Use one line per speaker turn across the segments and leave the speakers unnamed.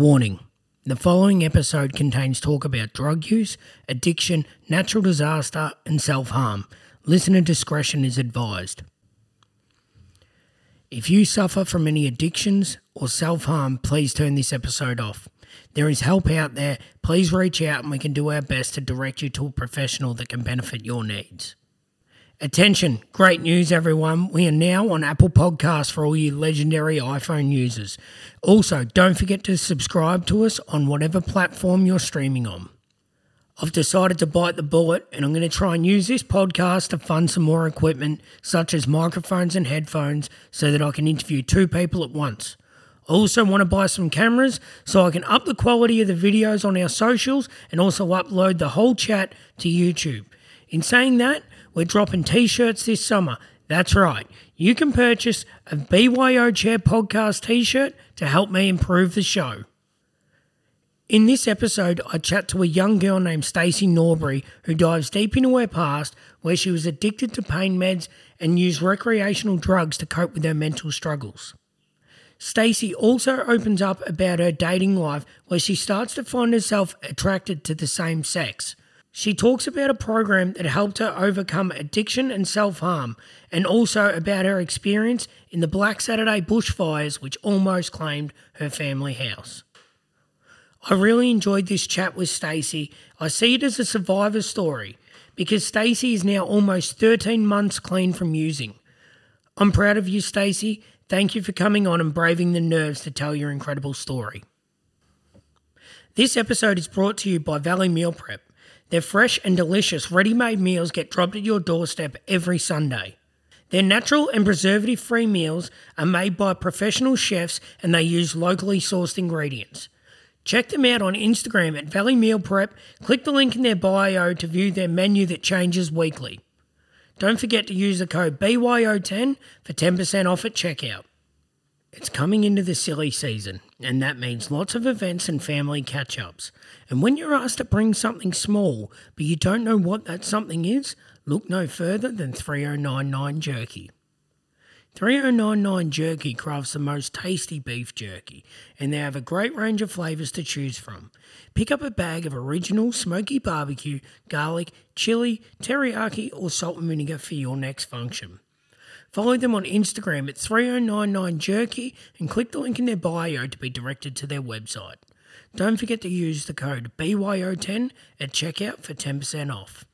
Warning the following episode contains talk about drug use, addiction, natural disaster, and self harm. Listener discretion is advised. If you suffer from any addictions or self harm, please turn this episode off. There is help out there. Please reach out and we can do our best to direct you to a professional that can benefit your needs. Attention, great news, everyone. We are now on Apple Podcasts for all you legendary iPhone users. Also, don't forget to subscribe to us on whatever platform you're streaming on. I've decided to bite the bullet and I'm going to try and use this podcast to fund some more equipment, such as microphones and headphones, so that I can interview two people at once. I also want to buy some cameras so I can up the quality of the videos on our socials and also upload the whole chat to YouTube. In saying that, we're dropping t shirts this summer. That's right. You can purchase a BYO Chair Podcast t shirt to help me improve the show. In this episode, I chat to a young girl named Stacey Norbury who dives deep into her past where she was addicted to pain meds and used recreational drugs to cope with her mental struggles. Stacey also opens up about her dating life where she starts to find herself attracted to the same sex. She talks about a program that helped her overcome addiction and self harm, and also about her experience in the Black Saturday bushfires, which almost claimed her family house. I really enjoyed this chat with Stacey. I see it as a survivor story because Stacey is now almost 13 months clean from using. I'm proud of you, Stacey. Thank you for coming on and braving the nerves to tell your incredible story. This episode is brought to you by Valley Meal Prep. Their fresh and delicious ready made meals get dropped at your doorstep every Sunday. Their natural and preservative free meals are made by professional chefs and they use locally sourced ingredients. Check them out on Instagram at Valley Meal Prep. Click the link in their bio to view their menu that changes weekly. Don't forget to use the code BYO10 for 10% off at checkout. It's coming into the silly season, and that means lots of events and family catch ups. And when you're asked to bring something small, but you don't know what that something is, look no further than 3099 Jerky. 3099 Jerky crafts the most tasty beef jerky, and they have a great range of flavours to choose from. Pick up a bag of original smoky barbecue, garlic, chili, teriyaki, or salt and vinegar for your next function. Follow them on Instagram at 3099jerky and click the link in their bio to be directed to their website. Don't forget to use the code BYO10 at checkout for 10% off.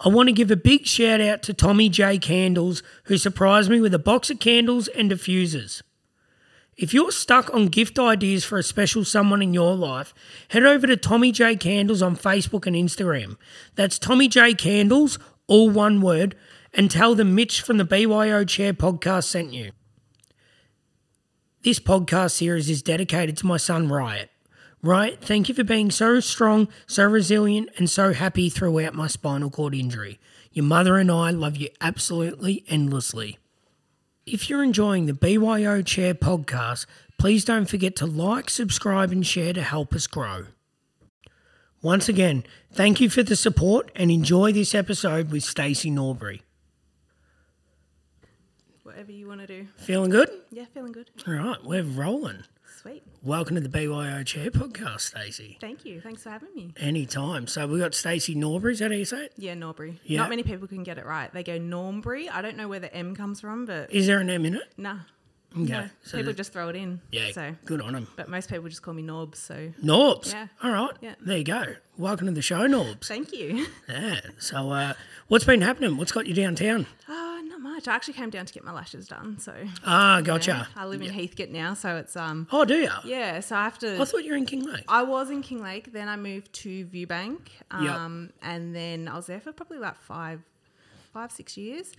I want to give a big shout out to Tommy J Candles, who surprised me with a box of candles and diffusers. If you're stuck on gift ideas for a special someone in your life, head over to Tommy J Candles on Facebook and Instagram. That's Tommy J Candles, all one word, and tell them Mitch from the BYO Chair podcast sent you. This podcast series is dedicated to my son Riot. Riot, thank you for being so strong, so resilient, and so happy throughout my spinal cord injury. Your mother and I love you absolutely endlessly. If you're enjoying the BYO Chair podcast, please don't forget to like, subscribe, and share to help us grow. Once again, thank you for the support and enjoy this episode with Stacey Norbury.
Whatever you want to do.
Feeling good?
Yeah, feeling good.
All right, we're rolling.
Sweet.
Welcome to the BYO Chair podcast, Stacey.
Thank you. Thanks for having me.
Anytime. So we've got Stacey Norbury. Is that how you say it?
Yeah, Norbury.
Yeah.
Not many people can get it right. They go Normbury. I don't know where the M comes from, but
Is there an M in it?
nah.
Okay.
No.
So
people just throw it in.
yeah,
So,
good on them.
but most people just call me Norbs. So
Norbs.
Yeah.
All right.
Yeah.
There you go. Welcome to the show, Norbs.
thank you.
Yeah. So uh, what's been happening? What's got you downtown?
Oh, much. I actually came down to get my lashes done. So
Ah, gotcha.
I live in Heathcote now, so it's um
Oh, do you?
yeah. So I have to.
I thought you were in Kinglake.
I was in Kinglake, then I moved to Viewbank,
Yep.
um, and then I was there for probably about five, five six years.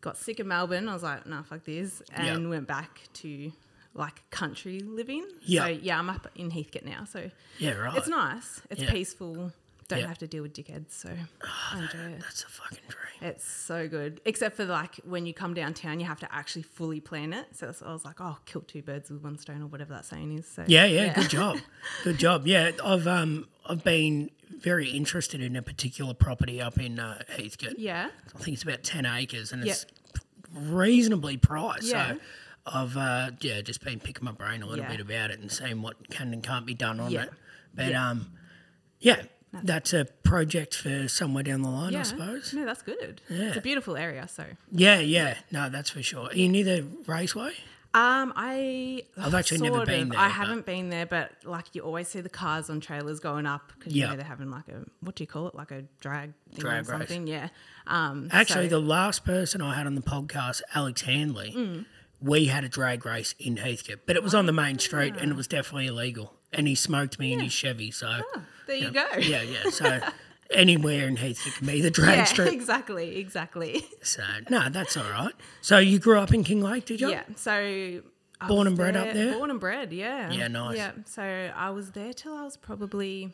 Got sick of Melbourne. I was like, no, fuck this, and
Yep.
went back to like country living.
Yep.
So yeah, I'm up in Heathcote now, so
Yeah, right.
it's nice. It's
Yeah.
peaceful. Don't
Yeah.
have to deal with dickheads, so I enjoy it.
That's a fucking dream.
It's so good. Except for like when you come downtown, you have to actually fully plan it. So I was like, oh, kill two birds with one stone, or whatever that saying is. So
Yeah, yeah, good job. Good job. Yeah, I've um I've been very interested in a particular property up in uh, Heathcote.
Yeah.
I think it's about ten acres and
Yeah.
it's reasonably priced.
Yeah.
So I've uh, yeah just been picking my brain a little
Yeah.
bit about it and seeing what can and can't be done on
Yeah.
it. But
Yeah.
um, yeah, that's a project for somewhere down the line,
yeah.
I suppose.
No, that's good.
Yeah.
It's a beautiful area. So,
Yeah, yeah, no, that's for sure. Are you near the raceway?
um, I
I've actually never been
of-
there,
I haven't been there, but like you always see the cars on trailers going up because
Yeah.
you know they're having like a what do you call it, like a drag thing
Drag
or
race.
something. Yeah. Um,
Actually,
so-
the last person I had on the podcast, Alex Handley,
Mm.
we had a drag race in Heathcote, but it was on the main street and it was definitely illegal. And he smoked me in his Chevy, so
there you go.
yeah, yeah. So anywhere in Heathcote can be the drag
Yeah,
strip.
exactly, exactly.
So no, that's all right. So you grew up in Kinglake, did you?
Yeah. So I
Born and bred up there?
Born and bred, yeah.
Yeah, nice.
Yeah. So I was there till I was probably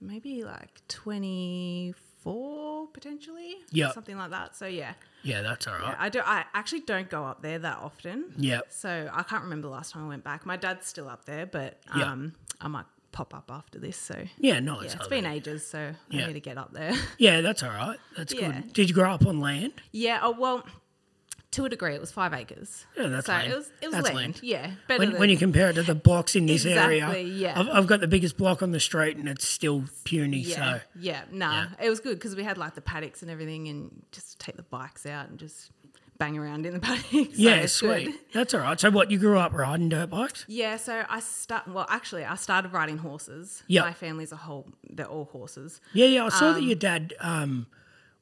maybe like twenty four potentially.
Yep.
Something like that. So yeah.
Yeah, that's all right.
I do I actually don't go up there that often.
Yeah.
So I can't remember the last time I went back. My dad's still up there, but
Yeah.
um I might pop up after this. So
Yeah, nice.
yeah, it's
I
been
mean.
ages, so
Yeah.
I need to get up there.
Yeah, that's all right. That's
Yeah.
good. Did you grow up on land?
yeah, oh well to a degree it was five acres.
Yeah, that's
so
land.
it was it was
That's
land.
land.
Yeah. Better
When,
than,
when you compare it to the blocks in this area,
yeah.
I've, I've got the biggest block on the street and it's still puny.
Yeah,
So
yeah, nah, it was good because we had like the paddocks and everything, and just take the bikes out and just bang around in the paddocks. So
yeah,
it's good.
sweet. That's all right. So what you grew up riding dirt bikes?
Yeah, so I start. Well, actually, I started riding horses.
Yep.
my family's a whole. They're all horses.
Yeah, yeah. I saw that your dad um,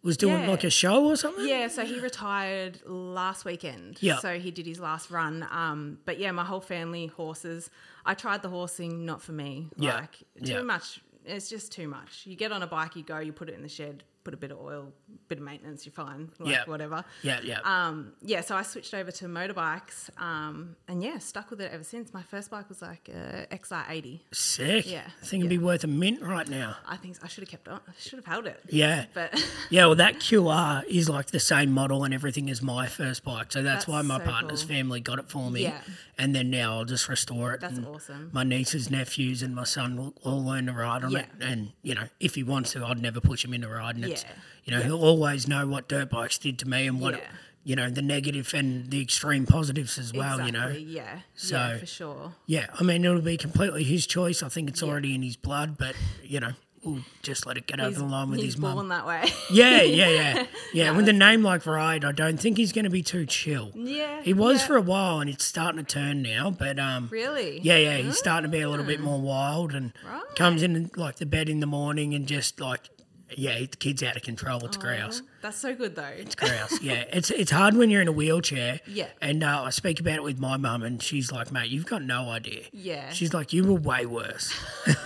was doing
yeah.
like a show or something.
Yeah, so he retired last weekend.
Yeah.
So he did his last run. Um, but yeah, my whole family horses. I tried the horsing, not for me.
Yeah,
Like too
yeah.
much. It's just too much. You get on a bike, you go, you put it in the shed, put a bit of oil, bit of maintenance, you're fine. Like
Yeah.
whatever.
Yeah, yeah.
Um, yeah, so I switched over to motorbikes, um, and yeah, stuck with it ever since. My first bike was like a XR80.
Sick.
yeah,
I think it'd be worth a mint right now.
I think I should have kept on. I should have held it.
Yeah.
But
Yeah, well, that QR is like the same model and everything as my first bike. So that's,
That's
why my
so
partner's
cool.
family got it for me.
Yeah.
And then now I'll just restore it.
That's awesome.
My nieces, nephews, and my son will all learn to ride on
Yeah.
it. And, you know, if he wants to, I'd never push him into riding. It's,
Yeah.
you know, he'll always know what dirt bikes did to me and what, it,
Yeah.
you know, the negative and the extreme positives as well, you know.
yeah,
So-
yeah, for sure.
Yeah, I mean, it'll be completely his choice. I think it's already in his blood, but, you know, we'll just let it get over the line with
he's
his mum.
born that way.
Yeah, yeah, yeah. Yeah, with a name like Riot, I don't think he's going to be too chill.
yeah,
He was
yeah.
for a while and it's starting to turn now, but um
really.
yeah, yeah, he's starting to be a little bit more wild and
Right.
comes in like the bed in the morning and just like yeah, the kid's out of control. It's grouse.
That's so good though.
It's grouse. Yeah, it's it's hard when you're in a wheelchair.
Yeah.
And uh, I speak about it with my mum, and she's like, "Mate, you've got no idea."
Yeah.
She's like, "You were way worse."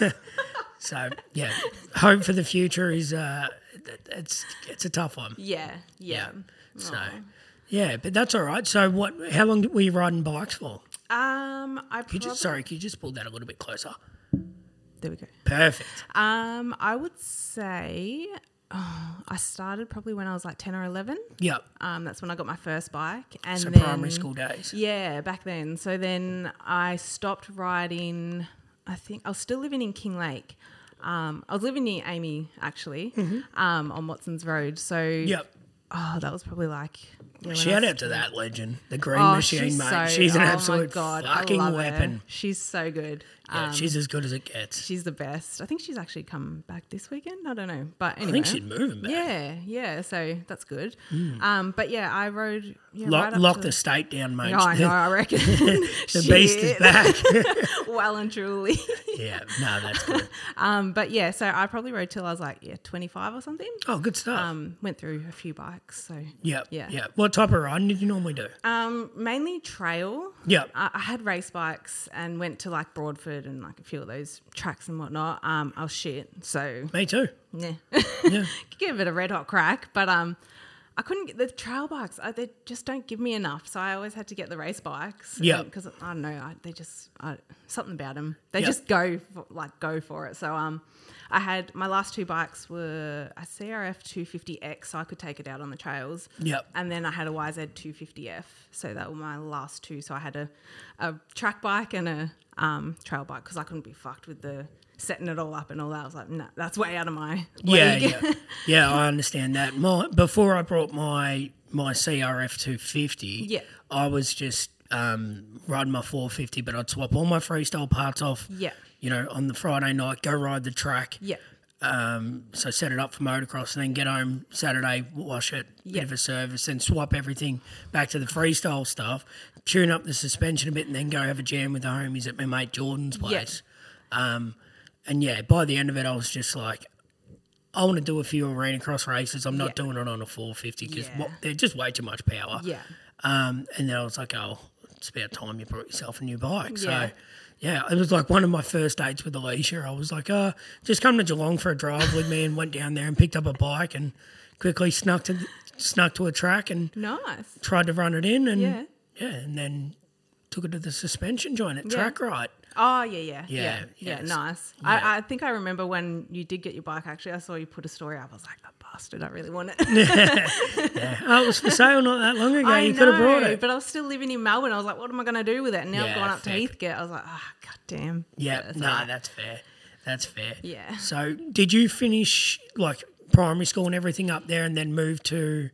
so yeah, hope for the future is uh, it's it's a tough one.
yeah, yeah.
So, yeah, but that's all right. So, what? How long were you riding bikes for?
Um, I
Could you, sorry, could you just pull that a little bit closer?
There we go.
Perfect.
Um, I would say oh, I started probably when I was like ten or eleven.
Yep.
Um, that's when I got my first bike, and
So
then
primary school days.
Yeah, back then. So then I stopped riding. I think I was still living in Kinglake. Um, I was living near Amy actually, um, on Watson's Road. So
Mm-hmm. Yep.
oh, that was probably like yeah,
Shout out to that legend, the Green
Oh,
Machine,
she's
mate.
so-
she's an
oh
absolute
God,
fucking
love her.
weapon.
She's so good.
Yeah,
Um,
she's as good as it gets.
she's the best. I think she's actually come back this weekend. I don't know, but anyway.
I think she's moving back.
Yeah, yeah. So that's good. Um, but yeah, I rode. Yeah,
Lock,
right
lock
to-
the state down, mate.
Oh, I know. I reckon
the beast is back.
well and truly.
yeah, no, that's good.
um, but yeah, so I probably rode till I was like yeah twenty five or something.
Oh, good stuff.
Um, went through a few bikes. So
yep.
yeah.
Yeah. What type of riding did you normally do?
um, mainly trail.
Yep.
I, I had race bikes and went to like Broadford and like a few of those tracks and whatnot. Um, I was shit. So
Me too.
yeah,
Yeah.
give it a red hot crack. But um, I couldn't get the trail bikes. I, they just don't give me enough. So I always had to get the race bikes.
Yeah.
Because I don't know, I, they just I, something about them. They
Yeah.
just go for, like go for it. So um, I had my last two bikes were a CRF 250X, so I could take it out on the trails.
Yep.
And then I had a YZ 250F. So that were my last two. So I had a, a track bike and a um, trail bike because I couldn't be fucked with the setting it all up and all that. I was like, no, that's way out of my
Yeah,
league.
yeah, yeah. I understand that. My before I brought my my CRF two fifty,
Yeah.
I was just um, riding my 450, but I'd swap all my freestyle parts off.
Yeah.
You know, on the Friday night, go ride the track.
Yeah.
Um, so set it up for motocross, and then get home Saturday, wash it,
Yeah.
bit of a service, then swap everything back to the freestyle stuff, tune up the suspension a bit, and then go have a jam with the homies at my mate Jordan's place. Um, and yeah, by the end of it, I was just like, I want to do a few arena cross races. I'm not
Yeah.
doing it on a 450 because
Yeah.
they're just way too much power.
Yeah.
Um, and then I was like, oh, it's about time you brought yourself a new bike. So,
Yeah.
yeah, it was like one of my first dates with Alicia. I was like, uh, just come to Geelong for a drive with me and went down there and picked up a bike and quickly snuck to snuck to a track and
Nice.
tried to run it in and
Yeah.
yeah, and then took it to the suspension joint at
Yeah.
track right.
Oh yeah, yeah,
Yeah,
yeah, yeah. Nice. I, I think I remember when you did get your bike. Actually, I saw you put a story up. I was like, that bastard. I really want it.
Yeah. Oh, it was for sale not that long ago.
I
you
know,
could have brought it.
but I was still living in Melbourne. I was like, what am I going to do with it? And now I've gone up to
fair.
Heathcote. I was like, ah, god damn.
Yeah,
That's
no,
alright.
that's fair. That's fair.
Yeah.
So, did you finish like primary school and everything up there, and then move to?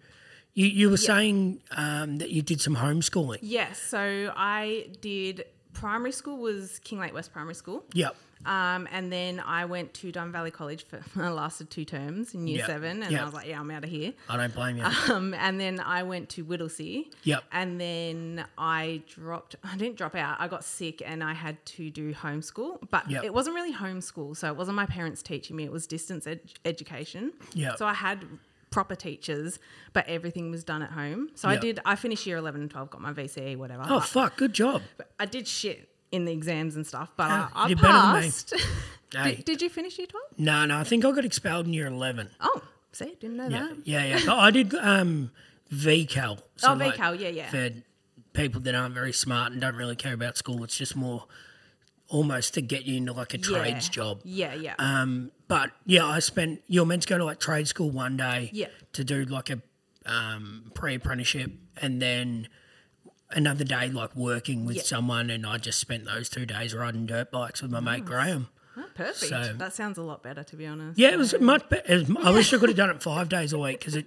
You you were saying um, that you did some homeschooling.
Yes. So I did. Primary school was Kinglake West Primary School.
Yep.
Um, and then I went to Diamond Valley College for I lasted two terms in year
Yep.
seven, and
Yep.
I was like, yeah, I'm out of here.
I don't blame you.
Um, and then I went to Whittlesea.
Yep.
And then I dropped. I didn't drop out. I got sick, and I had to do homeschool. But
Yep.
it wasn't really homeschool, so it wasn't my parents teaching me. It was distance ed- education.
Yep.
So I had proper teachers, but everything was done at home. So I did. I finished year eleven and twelve, got my VCE, whatever.
oh fuck! Good job.
I did shit in the exams and stuff, but
Ah,
I, I
you're better than me.
passed.
Hey.
did, did you finish year twelve?
No, no. I think I got expelled in year eleven.
Oh, see, didn't know
Yeah,
that.
yeah, yeah. But I did um, VCal. So
Oh,
like,
VCal, yeah, yeah.
For people that aren't very smart and don't really care about school, it's just more almost to get you into like a trades
yeah.
job.
Yeah, yeah.
Um, but yeah, I spent. You were meant to go to like trade school one day.
Yeah.
To do like a um, pre-apprenticeship, and then another day like working with
Yeah.
someone, and I just spent those two days riding dirt bikes with my mate Graham.
Oh, perfect.
so-
that sounds a lot better, to be honest.
Yeah, it was much better. I wish I could have done it five days a week because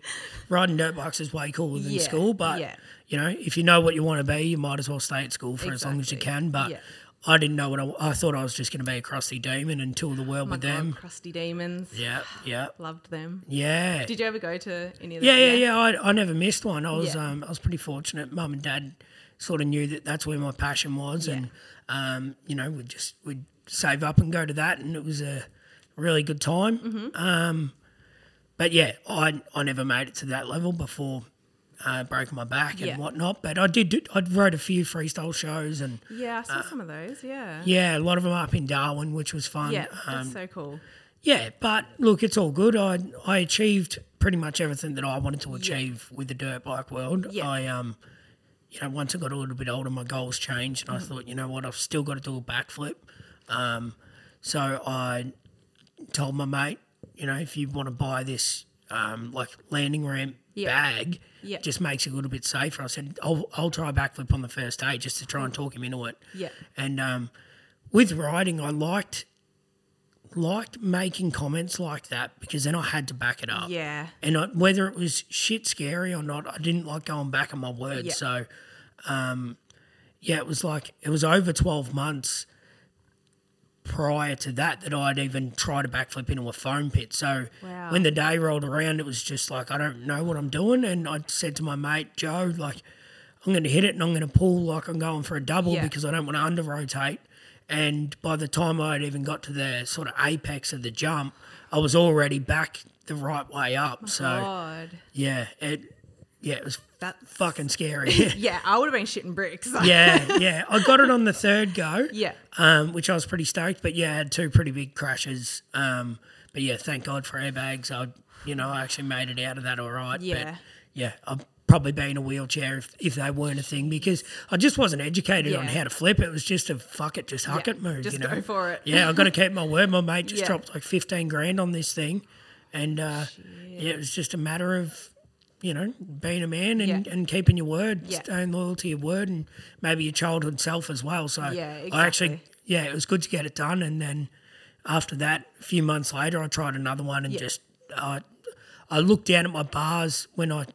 riding dirt bikes is way cooler than
Yeah,
school. But
yeah.
you know, if you know what you want to be, you might as well stay at school for as long as you can. But
yeah.
I didn't know what I, I thought. I was just going to be a crusty demon and tour the world
Oh my
with
God,
them.
crusty demons.
Yeah, yeah,
Loved them.
yeah.
Did you ever go to any of them?
Yeah, yeah, yeah. I, I never missed one. I was
Yeah.
um, I was pretty fortunate. Mum and dad sort of knew that that's where my passion was,
Yeah.
and um, you know, we just we'd save up and go to that, and it was a really good time.
Mm-hmm.
Um, but yeah, I I never made it to that level before uh, broke my back and
Yeah.
whatnot. But I did. do- I wrote a few freestyle shows, and
Yeah, I saw some of those. Yeah.
Uh, yeah, a lot of them up in Darwin, which was fun.
Yeah,
Um,
that's so cool.
yeah, but look, it's all good. I I achieved pretty much everything that I wanted to achieve with the dirt bike world.
Yeah.
I um, you know, once I got a little bit older, my goals changed, and I thought, you know what, I've still got to do a backflip. Um, so I told my mate, you know, if you want to buy this um, like landing ramp
Yeah.
bag,
Yeah.
just makes it a little bit safer. I said, I'll I'll try a backflip on the first day just to try and talk him into it.
Yeah.
And um, with riding, I liked liked making comments like that because then I had to back it up.
Yeah.
And I, whether it was shit scary or not, I didn't like going back on my word.
Yeah.
So, um, yeah, it was like it was over twelve months prior to that that I'd even tried to backflip into a foam pit. So
Wow.
when the day rolled around, it was just like I don't know what I'm doing, and I said to my mate Joe, like I'm going to hit it and I'm going to pull like I'm going for a double
Yeah.
because I don't want to under rotate. And by the time I'd even got to the sort of apex of the jump, I was already back the right way up. so oh
God.
yeah, it yeah it was
That's
fucking scary.
Yeah, I would have been shitting bricks.
yeah, yeah. I got it on the third go.
Yeah.
Um, which I was pretty stoked, but yeah, I had two pretty big crashes. Um, but yeah, thank God for airbags. I, you know, I actually made it out of that all right.
Yeah.
But yeah, I'd probably be in a wheelchair if, if they weren't a thing because I just wasn't educated on how to flip. It was just a fuck it, just huck
Yeah,
it move.
just
you know?
go for it.
Yeah, I got to keep my word. My mate just
Yeah.
dropped like fifteen grand on this thing, and uh, yeah, it was just a matter of. You know, being a man and,
Yeah.
and keeping your word,
Yeah.
staying loyal to your word, and maybe your childhood self as well. So
Yeah,
I actually, yeah, it was good to get it done. And then after that, a few months later, I tried another one and
Yeah.
just, I, I looked down at my bars when I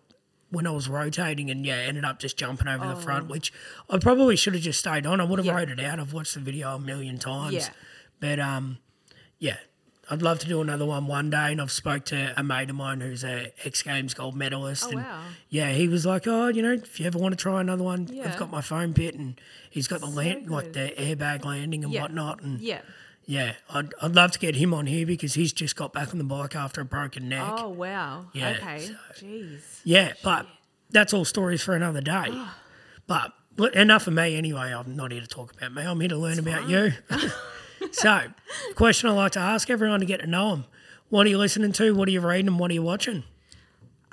when I was rotating, and yeah, ended up just jumping over the front, which I probably should have just stayed on. I would have
Oh. Yeah.
wrote it out. I've watched the video a million times. But um, yeah, I'd love to do another one one day. And I've spoke to a mate of mine who's a X Games gold medalist.
Oh,
and
wow.
Yeah, he was like, oh, you know, if you ever want to try another one,
Yeah.
I've got my foam pit, and he's got the land, like the airbag landing and
Yeah.
whatnot, and
Yeah.
yeah, I'd, I'd love to get him on here because he's just got back on the bike after a broken neck.
Oh wow.
Yeah,
Okay.
so-
Jeez.
Yeah, but that's all stories for another day. but enough of me anyway. I'm not here to talk about me. I'm here to learn about you. so, question I like to ask everyone to get to know them. What are you listening to? What are you reading? And what are you watching?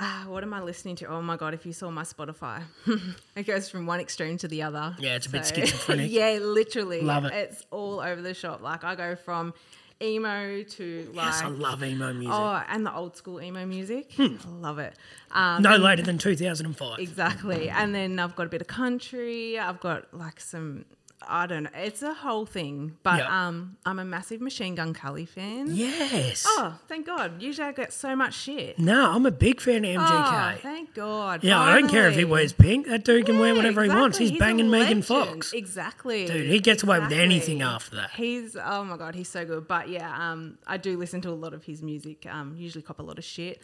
Ah, what am I listening to? Oh my god! If you saw my Spotify, it goes from one extreme to the other.
Yeah, it's a bit schizophrenic.
yeah, literally.
Love it.
It's all over the shop. Like I go from emo to like
Yes, I love emo music.
oh, and the old school emo music.
Hmm.
I love it. Um,
no later than 2005.
Exactly. And then I've got a bit of country. I've got like some I don't know. It's a whole thing. But
Yeah.
um I'm a massive Machine Gun Kelly fan.
Yes.
Oh, thank God. Usually I get so much shit.
No, I'm a big fan of
Oh,
MGK.
thank God.
yeah, I don't care if he wears pink. That dude can wear
Yeah,
whatever he wants.
exactly.
He's, banging Megan. Fox.
Exactly.
Dude, he gets away with anything after that.
He's oh my god, he's so good. But yeah, um, I do listen to a lot of his music. Um, usually cop a lot of shit.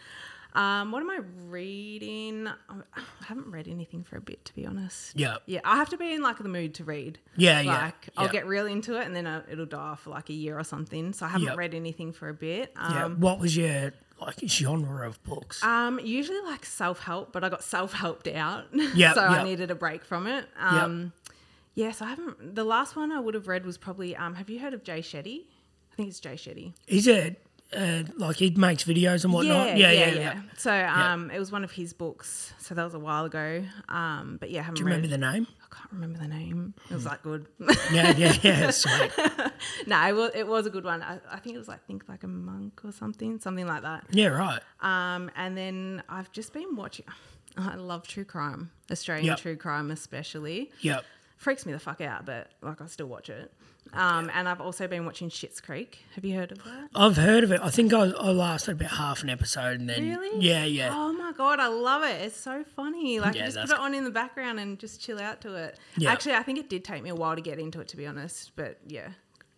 Um, what am I reading? I haven't read anything for a bit, to be honest.
Yeah.
Yeah, I have to be in like the mood to read.
Yeah, yeah,
Like I'll
yeah.
get real into it, and then uh, it'll die off for like a year or something. So I haven't
Yep.
read anything for a bit.
Yeah.
Um,
what was your like genre of books?
um, usually like self help, but I got self helped out.
Yep,
so I needed a break from it. Um, Yes, I haven't. The last one I would have read was probably. Um, have you heard of Jay Shetty? I think it's Jay Shetty.
Is it uh, like he makes videos and whatnot? Yeah, yeah, yeah.
So um, it was one of his books. So that was a while ago. Um, but yeah, I haven't
Do you
read.
remember the name?
I can't remember the name. It was that good.
Yeah, yeah, yeah. Sweet.
no, it was, it was a good one. I, I think it was like Think Like a Monk or something, something like that.
Yeah, right.
Um, and then I've just been watching. I love true crime, Australian
Yep.
true crime especially.
Yep.
Freaks me the fuck out, but like I still watch it. Um, and I've also been watching Schitt's Creek. Have you heard of that?
I've heard of it. I think I, I lasted about half an episode and then.
Really?
Yeah, yeah.
Oh my god, I love it. It's so funny. Like
Yeah,
just put it on in the background and just chill out to it.
Yeah.
Actually, I think it did take me a while to get into it, to be honest. But yeah,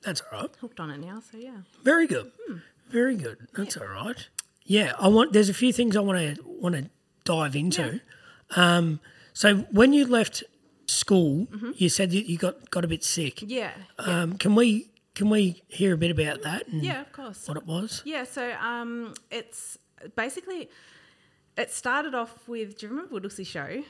That's all right.
hooked on it now. So yeah.
Very good.
Hmm.
Very good. That's all right. Yeah, I want. There's a few things I want to want to dive into. Um, so when you left school, you said that you got got a bit sick.
Mm-hmm. Yeah.
Um, can we can we hear a bit about that and
Yeah, of course.
what it was?
Yeah, so um, it's basically it started off with. Do you remember Whittlesea Show?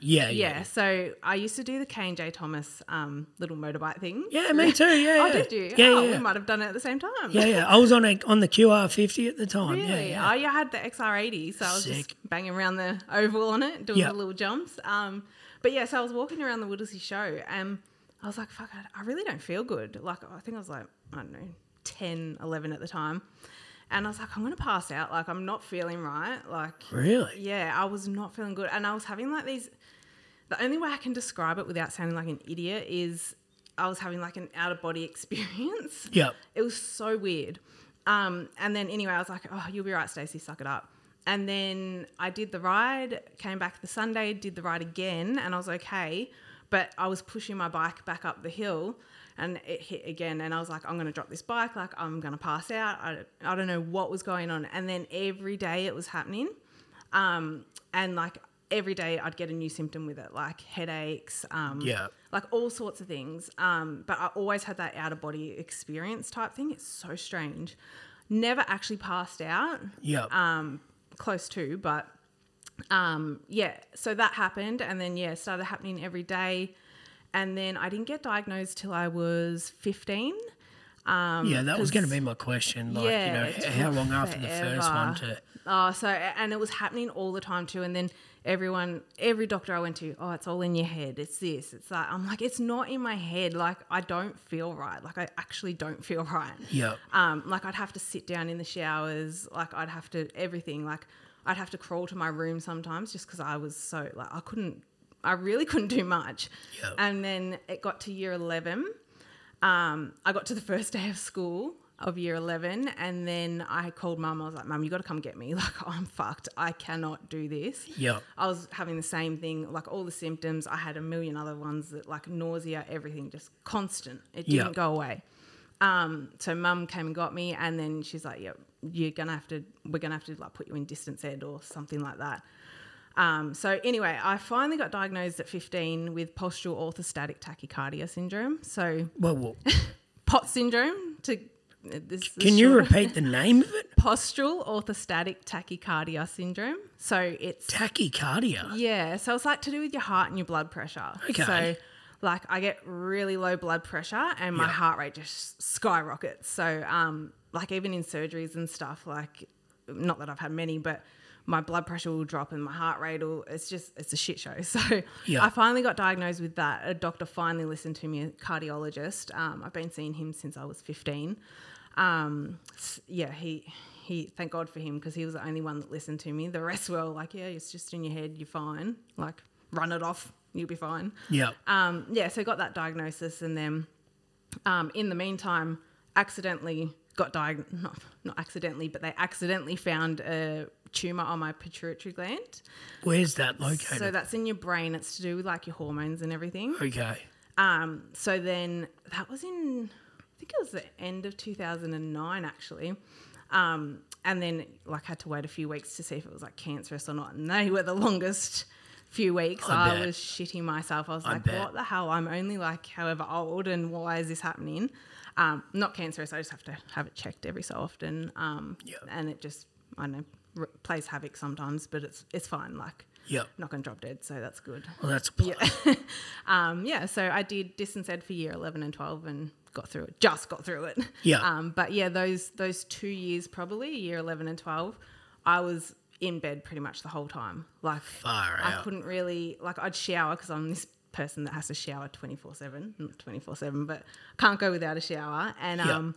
Yeah,
Yeah.
yeah.
So I used to do the K and J Thomas um, little motorbike thing.
Yeah, me too. Yeah,
Oh, did you?
Yeah,
oh,
yeah.
we might have done it at the same time.
Yeah, yeah. I was on a on the QR50 at the time.
Really?
Yeah, yeah.
Oh, yeah, I had the XR80, so I was
Sick.
just banging around the oval on it, doing
Yeah.
the little jumps. Um, but yeah, so I was walking around the Whittlesea show, and I was like, "Fuck, I, I really don't feel good." Like, I think I was like, I don't know, 10, 11 at the time, and I was like, "I'm gonna pass out. Like, I'm not feeling right. Like,
Really?
yeah, I was not feeling good, and I was having like these. The only way I can describe it without sounding like an idiot is I was having like an out of body experience.
Yep.
It was so weird. Um, and then anyway, I was like, "Oh, you'll be right, Stacey. Suck it up." And then I did the ride, came back the Sunday, did the ride again, and I was okay. But I was pushing my bike back up the hill, and it hit again. And I was like, "I'm gonna drop this bike. Like I'm gonna pass out. I, I don't know what was going on." And then every day it was happening, um, and like every day I'd get a new symptom with it, like headaches, um,
Yeah.
like all sorts of things. Um, but I always had that out of body experience type thing. It's so strange. Never actually passed out,
Yeah.
um, close to, but um, yeah. So that happened, and then yeah, started happening every day, and then I didn't get diagnosed till I was fifteen. Um,
yeah, that was going to be my question. Like,
Yeah,
you know, how long after the first one to.
Oh, so and it was happening all the time too. And then everyone, every doctor I went to, oh, it's all in your head. It's this, it's that. I'm like, it's not in my head. Like I don't feel right. Like I actually don't feel right.
Yeah.
Um, like I'd have to sit down in the showers. Like I'd have to everything. Like I'd have to crawl to my room sometimes just because I was so like I couldn't. I really couldn't do much.
Yep.
And then it got to year eleven. Um, I got to the first day of school of year 11 and then i called mum. I was like mum you got to come get me. Like i'm fucked. I cannot do this.
Yeah.
I was having the same thing like all the symptoms. I had a million other ones that like nausea everything just constant. It didn't
Yeah.
go away. Um, so mum came and got me and then she's like yep you're gonna have to we're gonna have to like put you in distance ed or something like that. Um, so anyway, I finally got diagnosed at 15 with postural orthostatic tachycardia syndrome. So
Well, well
POT syndrome. To this
can you repeat the name of it?
postural orthostatic tachycardia syndrome? So it's
Tachycardia.
yeah. So it's like to do with your heart and your blood pressure.
Okay.
So like I get really low blood pressure and my
Yeah.
heart rate just skyrockets. So um, like even in surgeries and stuff, like not that I've had many, but my blood pressure will drop and my heart rate will it's just it's a shit show so
Yeah.
i finally got diagnosed with that a doctor finally listened to me a cardiologist um, i've been seeing him since i was 15 um, yeah he he thank god for him because he was the only one that listened to me the rest were like yeah it's just in your head you're fine like run it off you'll be fine
Yep.
um, yeah, so got that diagnosis, and then um, in the meantime, accidentally got diagnosed. Not, not accidentally, but they accidentally found a tumor on my pituitary gland.
Where's that located?
So that's in your brain. It's to do with like your hormones and everything.
okay.
Um, so then that was in, think it was the end of 2009 actually. Um, and then like had to wait a few weeks to see if it was like cancerous or not. And they were the longest few weeks.
I
I, was shitting myself. I was
I
like,
bet.
what the hell? I'm only like however old and why is this happening? Um, not cancerous. I just have to have it checked every so often. Um,
Yeah.
and it just, I don't know, r- plays havoc sometimes, but it's, it's fine. Like
Yep.
not going to drop dead. So that's good.
Well, that's.
Yeah. um, yeah, so I did distance ed for year 11 and 12 and got through it. Just got through it.
Yeah.
Um, but yeah, those those two years probably, year 11 and 12, I was in bed pretty much the whole time. Like
Far
I
out.
couldn't really like I'd shower because I'm this person that has to shower 24/7, not 24/7, but can't go without a shower and
Yeah.
um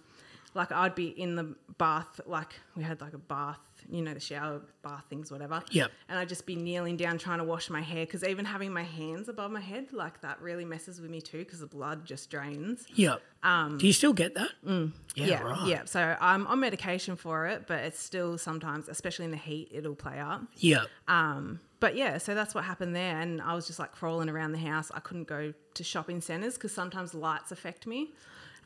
like I'd be in the bath like we had like a bath, you know, the shower bath things whatever
Yep.
and I'd just be kneeling down trying to wash my hair because even having my hands above my head like that really messes with me too because the blood just drains.
Yep. Um, Do you still get that? Mm, yeah,
yeah,
right.
yeah. So I'm on medication for it, but it's still sometimes, especially in the heat, it'll play up.
Yeah.
Um, but yeah, so that's what happened there, and I was just like crawling around the house. I couldn't go to shopping centres because sometimes lights affect me.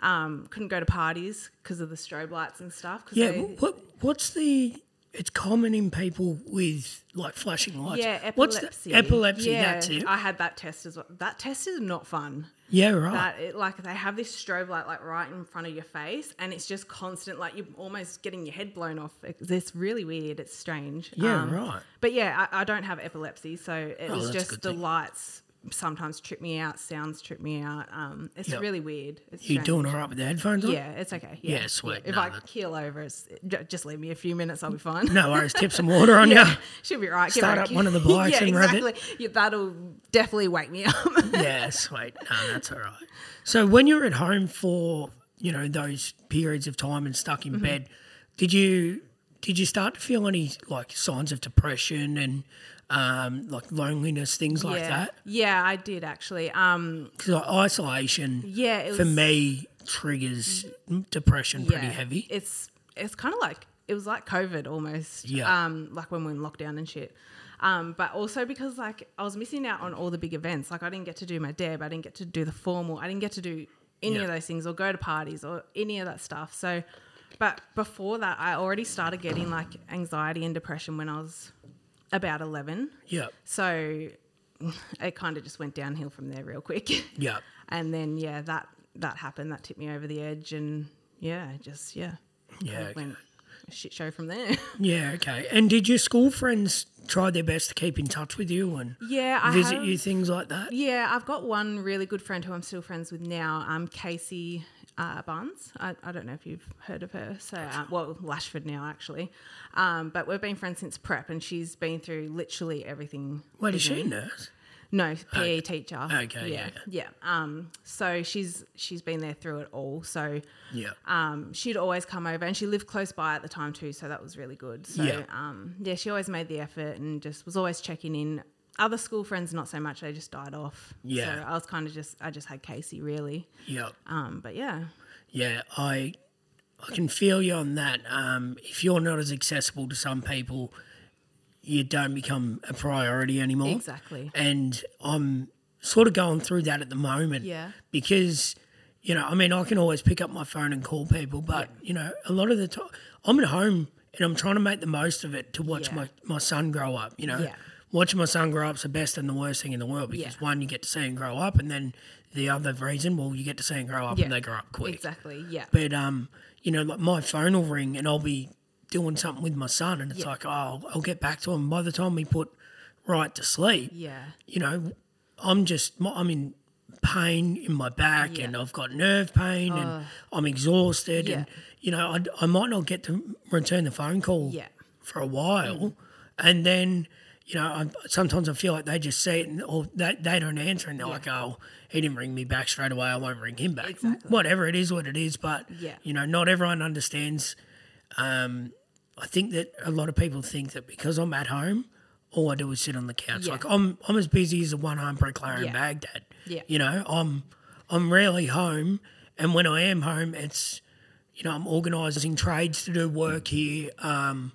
Um, couldn't go to parties because of the strobe lights and stuff. 'cause
Yeah.
they-
What, what's the? It's common in people with like flashing lights.
yeah,
What's
epilepsy.
the epilepsy?
Yeah,
That's it.
I had that test as well. That test is not fun.
yeah. Right.
that it, like they have this strobe light like right in front of your face and it's just constant like you're almost getting your head blown off It's- it's really weird it's strange
Yeah,
Um,
right.
but yeah I, I don't have epilepsy so it
Oh,
was just the
thing.
lights sometimes trip me out sounds trip me out um it's
Yep.
really weird it's
you doing all right with the headphones on?
yeah it's okay yeah,
Yeah, sweet.
if
No,
I
that's-
keel over it's, just leave me a few minutes I'll be fine
No worries. Tip some water on
yeah,
you.
she'll be right
Start up one of the bikes
yeah,
and
exactly. Yeah, that'll definitely wake me up
yeah, sweet. No, that's all right. So when you're at home for you know those periods of time and stuck in
Mm-hmm.
bed, did you did you start to feel any like signs of depression and um, like loneliness, things like
yeah.
that?
Yeah, I did actually. Um,
Because isolation,
yeah, was
for me, triggers depression pretty heavy.
It's it's kind of like it was like COVID almost.
Yeah.
Um, like when we were in lockdown and shit. Um, but also because like I was missing out on all the big events. Like I didn't get to do my deb. I didn't get to do the formal. I didn't get to do any
Yeah.
of those things or go to parties or any of that stuff. So, but before that, I already started getting like anxiety and depression when I was about eleven.
Yeah,
So it kind of just went downhill from there real quick.
yeah.
and then yeah, that that happened. That tipped me over the edge, and yeah, just yeah,
Yeah, okay.
went a shit show from there.
Yeah, okay. And did your school friends try their best to keep in touch with you and
yeah, I
visit
have,
you, things like that?
Yeah, I've got one really good friend who I'm still friends with now. Um, Casey uh, Barnes. I, I don't know if you've heard of her. So, uh, well, Lashford now actually. Um, but we've been friends since prep, and she's been through literally everything.
Wait,
with
is she a nurse?
No, PE teacher.
Okay,
yeah,
yeah,
yeah. Um, so she's she's been there through it all. So
Yeah.
um, she'd always come over, and she lived close by at the time too, so that was really good. So
Yeah.
um, yeah, she always made the effort and just was always checking in. Other school friends, not so much. They just died off.
Yeah.
So I was kind of just I just had Casey really.
Yeah.
Um, but yeah,
Yeah, I I can feel you on that. Um, if you're not as accessible to some people, you don't become a priority anymore.
Exactly.
And I'm sort of going through that at the moment.
Yeah.
Because, you know, I mean, I can always pick up my phone and call people, but, you know, a lot of the time I'm at home and I'm trying to make the most of it to watch
Yeah.
my, my son grow up, you know.
Yeah.
Watching my son grow up is the best and the worst thing in the world because
Yeah.
one, you get to see him grow up, and then the other reason, well, you get to see him grow up
Yeah.
and they grow up quick.
Exactly. Yeah.
But um, you know, like my phone will ring and I'll be doing something with my son, and it's
Yeah.
like, oh, I'll, I'll get back to him. By the time we put right to sleep,
yeah.
you know, I'm just I'm in pain in my back,
Yeah.
and I've got nerve pain, and I'm exhausted, and
Yeah.
you know, I, I might not get to return the phone call
Yeah.
for a while, and then. You know, I, sometimes I feel like they just see it and, or they, they don't answer and they're like, oh, he didn't ring me back straight away. I won't ring him back.
Exactly.
Whatever it is, what it is. But,
Yeah.
you know, not everyone understands. Um, I think that a lot of people think that because I'm at home, all I do is sit on the couch.
Yeah.
Like I'm, I'm as busy as a one home bricklayer in Baghdad.
Yeah.
You know, I'm, I'm rarely home, and when I am home, it's, you know, I'm organising trades to do work here. Um,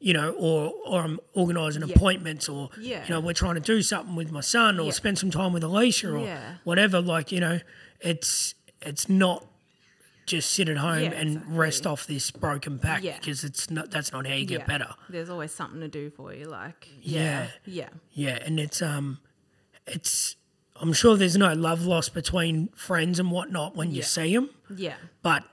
you know, or or I'm organising appointments, or
Yeah.
you know, we're trying to do something with my son, or
Yeah.
spend some time with Alicia, or
Yeah.
whatever. Like you know, it's it's not just sit at home
Yeah,
and
exactly.
rest off this broken back
Yeah.
because it's not that's not how you get
yeah.
better.
There's always something to do for you. Like.
Yeah.
Yeah.
Yeah, and it's um, it's I'm sure there's no love lost between friends and whatnot when you see them,
Yeah.
but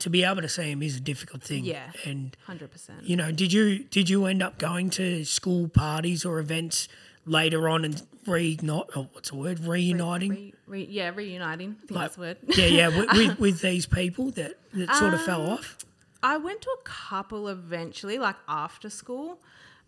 to be able to see him is a difficult thing.
Yeah.
and
Hundred percent.
you know, did you did you end up going to school parties or events later on and reignite? Oh, what's the word? Reuniting.
Re, re, yeah, reuniting. I think that's the word.
yeah, yeah, with, with, with these people that, that sort of
Um,
fell off.
I went to a couple eventually, like after school,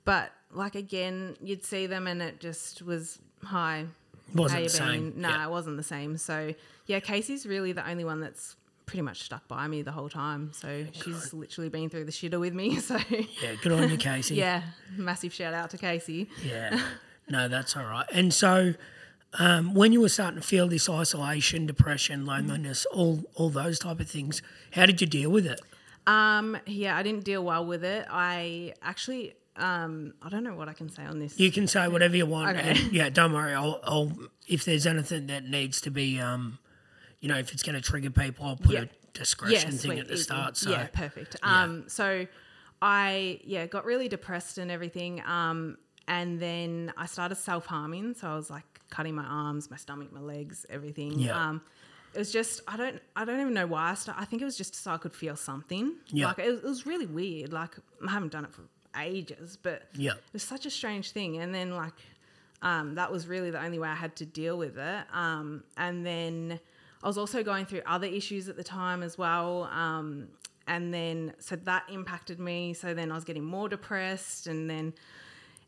but like again, you'd see them and it just was high.
Wasn't the same?
No,
yeah.
it wasn't the same. So yeah, Casey's really the only one that's pretty much stuck by me the whole time. So she's literally been through the shitter with me. So
Yeah, good on you, Casey.
yeah, massive shout out to Casey.
Yeah. No, that's all right. And so, um, when you were starting to feel this isolation, depression, loneliness, all all those type of things, how did you deal with it?
Um, yeah, I didn't deal well with it. I actually, um, I don't know what I can say on this.
You can say whatever you want,
Okay.
and yeah, don't worry. I'll, I'll if there's anything that needs to be, um, you know, if it's going to trigger people, I'll put
Yeah.
a discretion thing
sweet,
at the
easy.
start. So
yeah, perfect. Um, so I yeah got really depressed and everything. Um, and then I started self harming. So I was like cutting my arms, my stomach, my legs, everything.
Yeah.
Um, it was just I don't I don't even know why I started. I think it was just so I could feel something.
Yeah.
Like it was, it was really weird. Like I haven't done it for ages, but
Yeah.
it was such a strange thing. And then like um, that was really the only way I had to deal with it. Um, and then I was also going through other issues at the time as well. Um, and then so that impacted me. So then I was getting more depressed, and then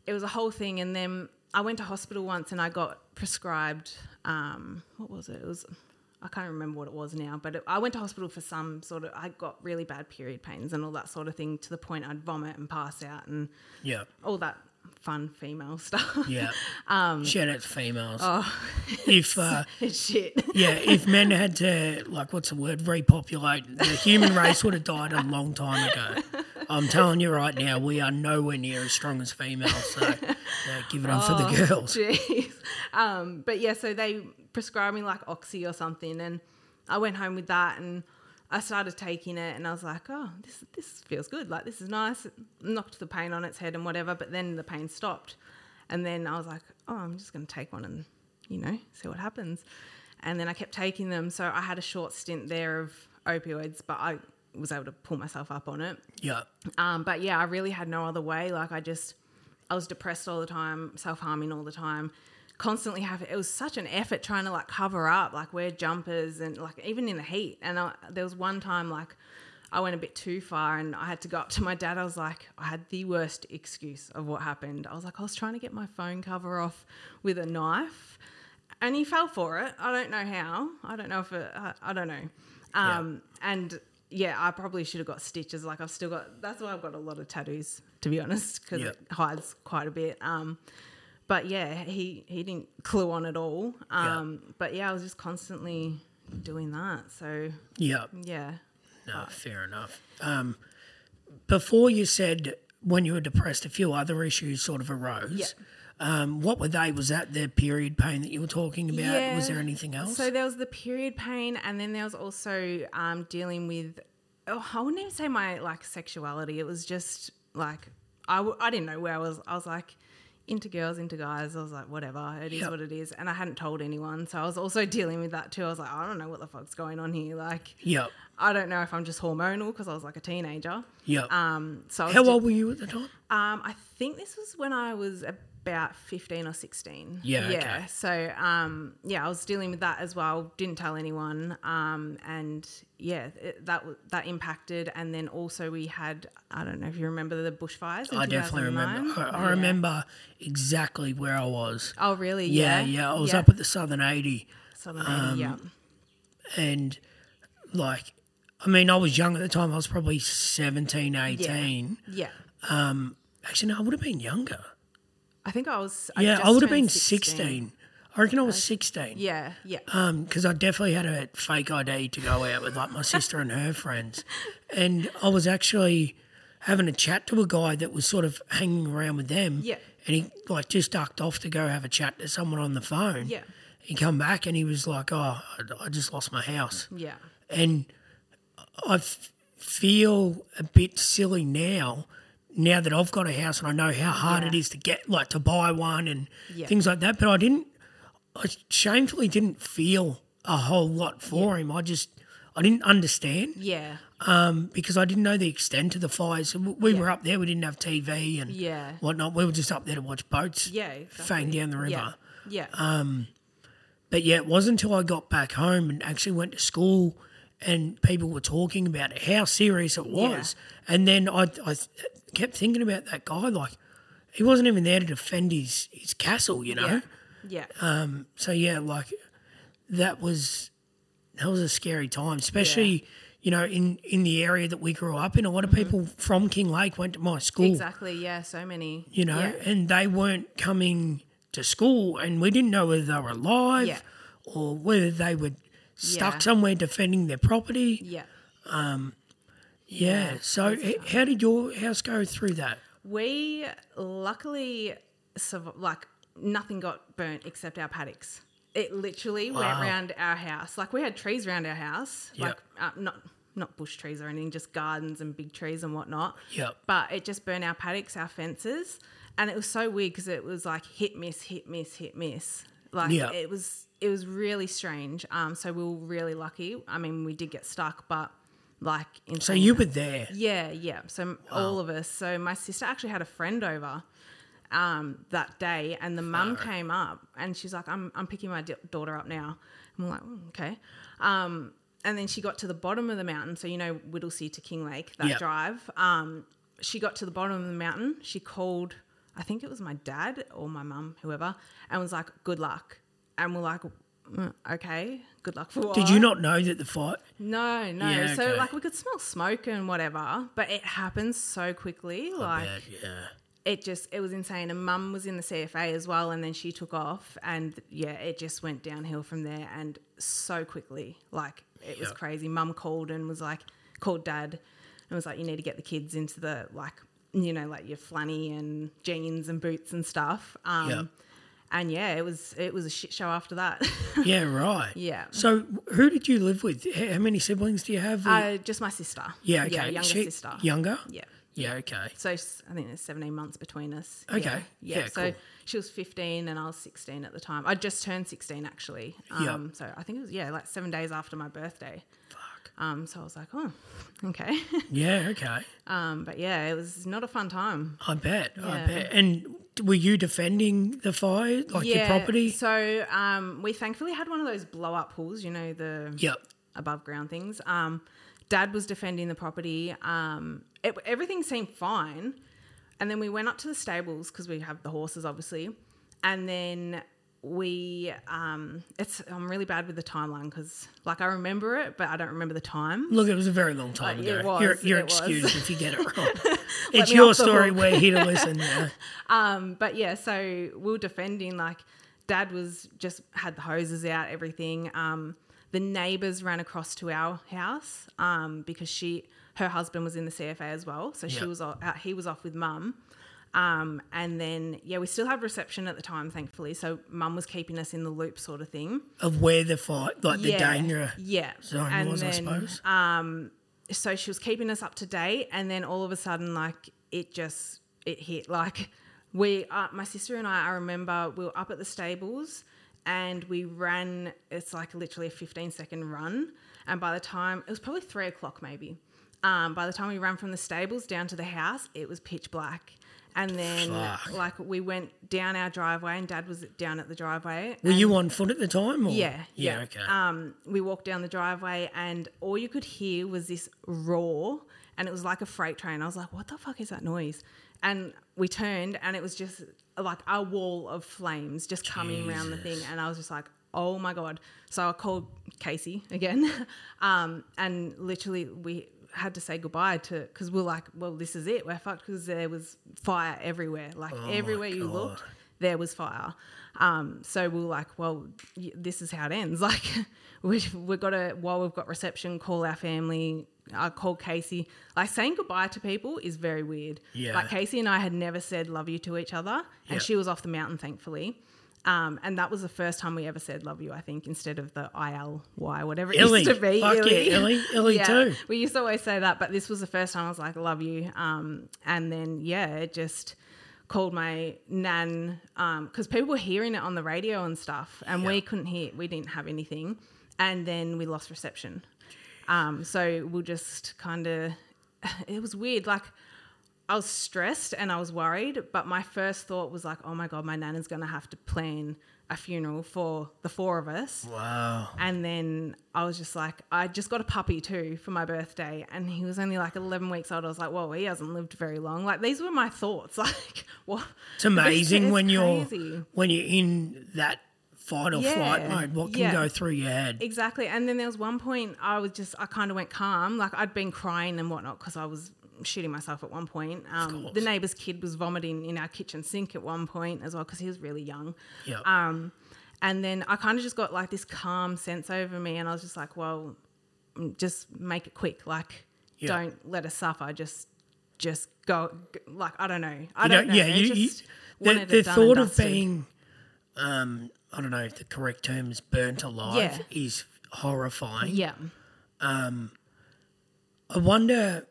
it was a whole thing. And then I went to hospital once, and I got prescribed. Um, what was it? It was. I can't remember what it was now, but it, I went to hospital for some sort of. I got really bad period pains and all that sort of thing to the point I'd vomit and pass out and
yeah,
all that fun female stuff.
yeah.
Um,
Shout out to females.
oh.
if uh,
Shit.
yeah, if men had to like what's the word, repopulate, the human race would have died a long time ago. I'm telling you right now, we are nowhere near as strong as females. So yeah, give it up for
Oh.
the girls.
Jeez. Um, but yeah, so they prescribed me like Oxy or something, and I went home with that, and I started taking it, and I was like, oh, this this feels good. Like this is nice. It knocked the pain on its head and whatever. But then the pain stopped, and then I was like, oh, I'm just gonna take one and you know see what happens. And then I kept taking them, so I had a short stint there of opioids, but I was able to pull myself up on it.
Yeah,
Um, but yeah, I really had no other way. Like I just, I was depressed all the time, self harming all the time, constantly have It was such an effort trying to like cover up, like wear jumpers and like even in the heat. And I, there was one time like I went a bit too far and I had to go up to my dad. I was like, I had the worst excuse of what happened. I was like, I was trying to get my phone cover off with a knife, and he fell for it. I don't know how. I don't know if it. I, I don't know. Um, And yeah, I probably should have got stitches. Like I've still got. That's why I've got a lot of tattoos, to be honest, because
Yeah.
it hides quite a bit. Um, but yeah, he he didn't clue on at all. Um, but yeah, I was just constantly doing that. So
yeah.
yeah,
No, fair enough. Um, before you said when you were depressed, a few other issues sort of arose.
Yeah.
Um, what were they? Was that the period pain that you were talking about? Was there anything else?
So there was the period pain, and then there was also um, dealing with. Oh, I wouldn't even say my like sexuality. It was just like I, w- I didn't know where I was. I was like into girls, into guys. I was like, whatever, it is
Yep.
what it is. And I hadn't told anyone, so I was also dealing with that too. I was like, I don't know what the fuck's going on here. Like,
yep.
I don't know if I'm just hormonal because I was like a teenager.
Yep.
Um, so
How old were you at the time?
um, I think this was when I was about 15 or 16.
Yeah,
Yeah.
okay.
So, um, yeah, I was dealing with that as well. Didn't tell anyone. Um, and yeah, it, that that impacted. And then also we had, I don't know if you remember the bushfires.
I definitely remember. I, I
Yeah.
remember exactly where I was.
Oh, really?
Yeah,
Yeah.
yeah. I was up at the Southern 80
Southern um, yeah.
and like, I mean, I was young at the time. I was probably 17, 18.
Yeah.
Actually, no, I would have been younger.
I think I was.
yeah,
just
I would have been 16. I reckon I was 16.
Yeah. Yeah.
Um, because I definitely had a fake ID to go out with like my sister and her friends, and I was actually having a chat to a guy that was sort of hanging around with them.
Yeah.
And he like just ducked off to go have a chat to someone on the phone.
Yeah.
He come back and he was like, "Oh, I, I just lost my house,"
Yeah.
and I f- feel a bit silly now. Now that I've got a house and I know how hard
Yeah.
it is to get, like to buy one and
Yeah.
things like that, but I didn't I shamefully didn't feel a whole lot for him. I just I didn't understand
Yeah.
um, because I didn't know the extent of the fires. We
Yeah.
were up there. We didn't have TV and
Yeah.
whatnot. We were just up there to watch boats
Yeah. Exactly.
fang down the river.
Yeah. Yeah.
But yeah, it wasn't until I got back home and actually went to school and people were talking about how serious it was. And then I, I kept thinking about that guy. Like, he wasn't even there to defend his, his castle, you know?
yeah. Yeah.
Um, so yeah, like that was that was a scary time, especially you know in in the area that we grew up in. A lot of mm-hmm. people from Kinglake went to my school,
Exactly. Yeah. So many.
you know,
Yeah.
and they weren't coming to school, and we didn't know whether they were alive
Yeah.
or whether they were stuck
Yeah.
somewhere defending their property.
Yeah.
Um, yeah. So h- how did your house go through that?
We luckily like nothing got burnt except our paddocks. It literally went around our house. Like we had trees around our house,
Yeah.
like uh, not not bush trees or anything, just gardens and big trees and whatnot.
Yep.
But it just burned our paddocks, our fences, and it was so weird because it was like hit miss, hit miss, hit miss. Like
Yeah.
it was it was really strange. Um, so we were really lucky. I mean, we did get stuck, but like in
So you were there.
yeah, yeah. So all of us. So my sister actually had a friend over um, that day, and the mum came up, and she's like, "I'm I'm picking my d- daughter up now." I'm like, "Mm, "Okay." Um, and then she got to the bottom of the mountain. So you know Whittlesea to Kinglake that
Yep.
drive. Um, she got to the bottom of the mountain. She called, I think it was my dad or my mum, whoever, and was like, "Good luck." And we're like, "Mm, "Okay, good luck for what?"
Did you not know that the fight?
No, no.
Yeah,
So
okay.
like we could smell smoke and whatever, but it happens so quickly. like
Bad, yeah.
it just it was insane. And mum was in the CFA as well, and then she took off, and yeah, it just went downhill from there, and so quickly. Like it was
Yeah.
crazy. Mum called and was like, called dad, and was like, you need to get the kids into the like, you know, like your flanny and jeans and boots and stuff. Um,
Yeah.
And yeah, it was it was a shit show after that.
Yeah, right.
Yeah.
So who did you live with? How many siblings do you have?
uh, just my sister.
yeah, okay.
Yeah, younger
She-
sister.
Younger?
Yeah.
Yeah, okay.
So I think there's 17 months between us.
Okay.
Yeah. Yeah.
Yeah,
so
cool.
she was 15 and I was 16 at the time. I just turned 16 actually.
Yeah.
Um, So I think it was, yeah, like seven days after my birthday.
Fuck.
Um, so I was like, oh, okay.
Yeah, okay.
um, but yeah, it was not a fun time.
I bet. I
Yeah.
bet. And were you defending the fire, like your
yeah.
property?
So um, we thankfully had one of those blow up pools, you know, the
Yep.
above ground things. Um, Dad was defending the property. Um, it, everything seemed fine, and then we went up to the stables because we have the horses, obviously, and then we. Um, it's I'm really bad with the timeline because like I remember it, but I don't remember the time.
Look, it was a very long time ago.
it was,
you're you're
it was.
excused if you get it wrong. it's your story.
hook.
We're here to listen. Yeah.
Um, but yeah, so we were defending like dad was just had the hoses out, everything. Um, the neighbors ran across to our house um, because she her husband was in the CFA as well, so she was he was off with mum. Um, and then yeah, we still had reception at the time, thankfully. So mum was keeping us in the loop, sort of thing.
Of where the fight, like the danger
yeah.
zone
And
was, I
then,
suppose.
so she was keeping us up to date and then all of a sudden like it just it hit like we uh, my sister and i i remember we were up at the stables and we ran it's like literally a 15 second run and by the time it was probably three o'clock maybe um, by the time we ran from the stables down to the house it was pitch black and then
Fuck.
like we went down our driveway and dad was down at the driveway
Were you on foot at the time? Or?
yeah,
Yeah.
yeah.
Okay.
Um, we walked down the driveway, and all you could hear was this roar, and it was like a freight train. I was like, "What the fuck is that noise?" And we turned, and it was just like a wall of flames just coming around the thing, and I was just like, "Oh my god!" So I called Casey again, um, and literally we had to say goodbye to because we are like, "Well, this is it. We're fucked," because there was fire everywhere, like
Oh
everywhere you looked there was fire. Um, so we were like, well, y- this is how it ends. Like, we, we've got to, while we've got reception, call our family. I called Casey. Like, saying goodbye to people is very weird.
Yeah.
Like, Casey and I had never said love you to each other, and she was off the mountain, thankfully. Um, and that was the first time we ever said love you, I think, instead of the I L Y, whatever it
Illy.
used to be.
Fuck yeah, Illy. Illy too.
We used to always say that, but this was the first time I was like, love you. Um, and then, yeah, it just called my nan because people were hearing it on the radio and stuff, and
Yeah.
we couldn't hear, we didn't have anything. And then we lost reception. Um, so we'll just kind of, it was weird. Like, I was stressed and I was worried, but my first thought was like, oh my God, my nan is going to have to plan a funeral for the four of us.
wow.
And then I was just like, I just got a puppy too for my birthday, and he was only like 11 weeks old. I was like, well, he hasn't lived very long. Like these were my thoughts. Like, what?
It's amazing
It's
when you're when you're in that fight or flight mode. What can
yeah.
go through your head?
Exactly. And then there was one point I was just, I kind of went calm. Like I'd been crying and whatnot because I was shooting myself at one point. Um, the neighbour's kid was vomiting in our kitchen sink at one point as well because he was really young.
Yeah.
Um, and then I kind of just got like this calm sense over me, and I was just like, well, mm, just make it quick. Like,
Yeah.
don't let us suffer. Just, just go. Like, I don't know. I
You
don't
know,
know.
yeah,
I
you, you, the, the
it done and
thought of being, um, I don't know if the correct term is burnt alive
Yeah.
is horrifying.
Yeah.
Um, I wonder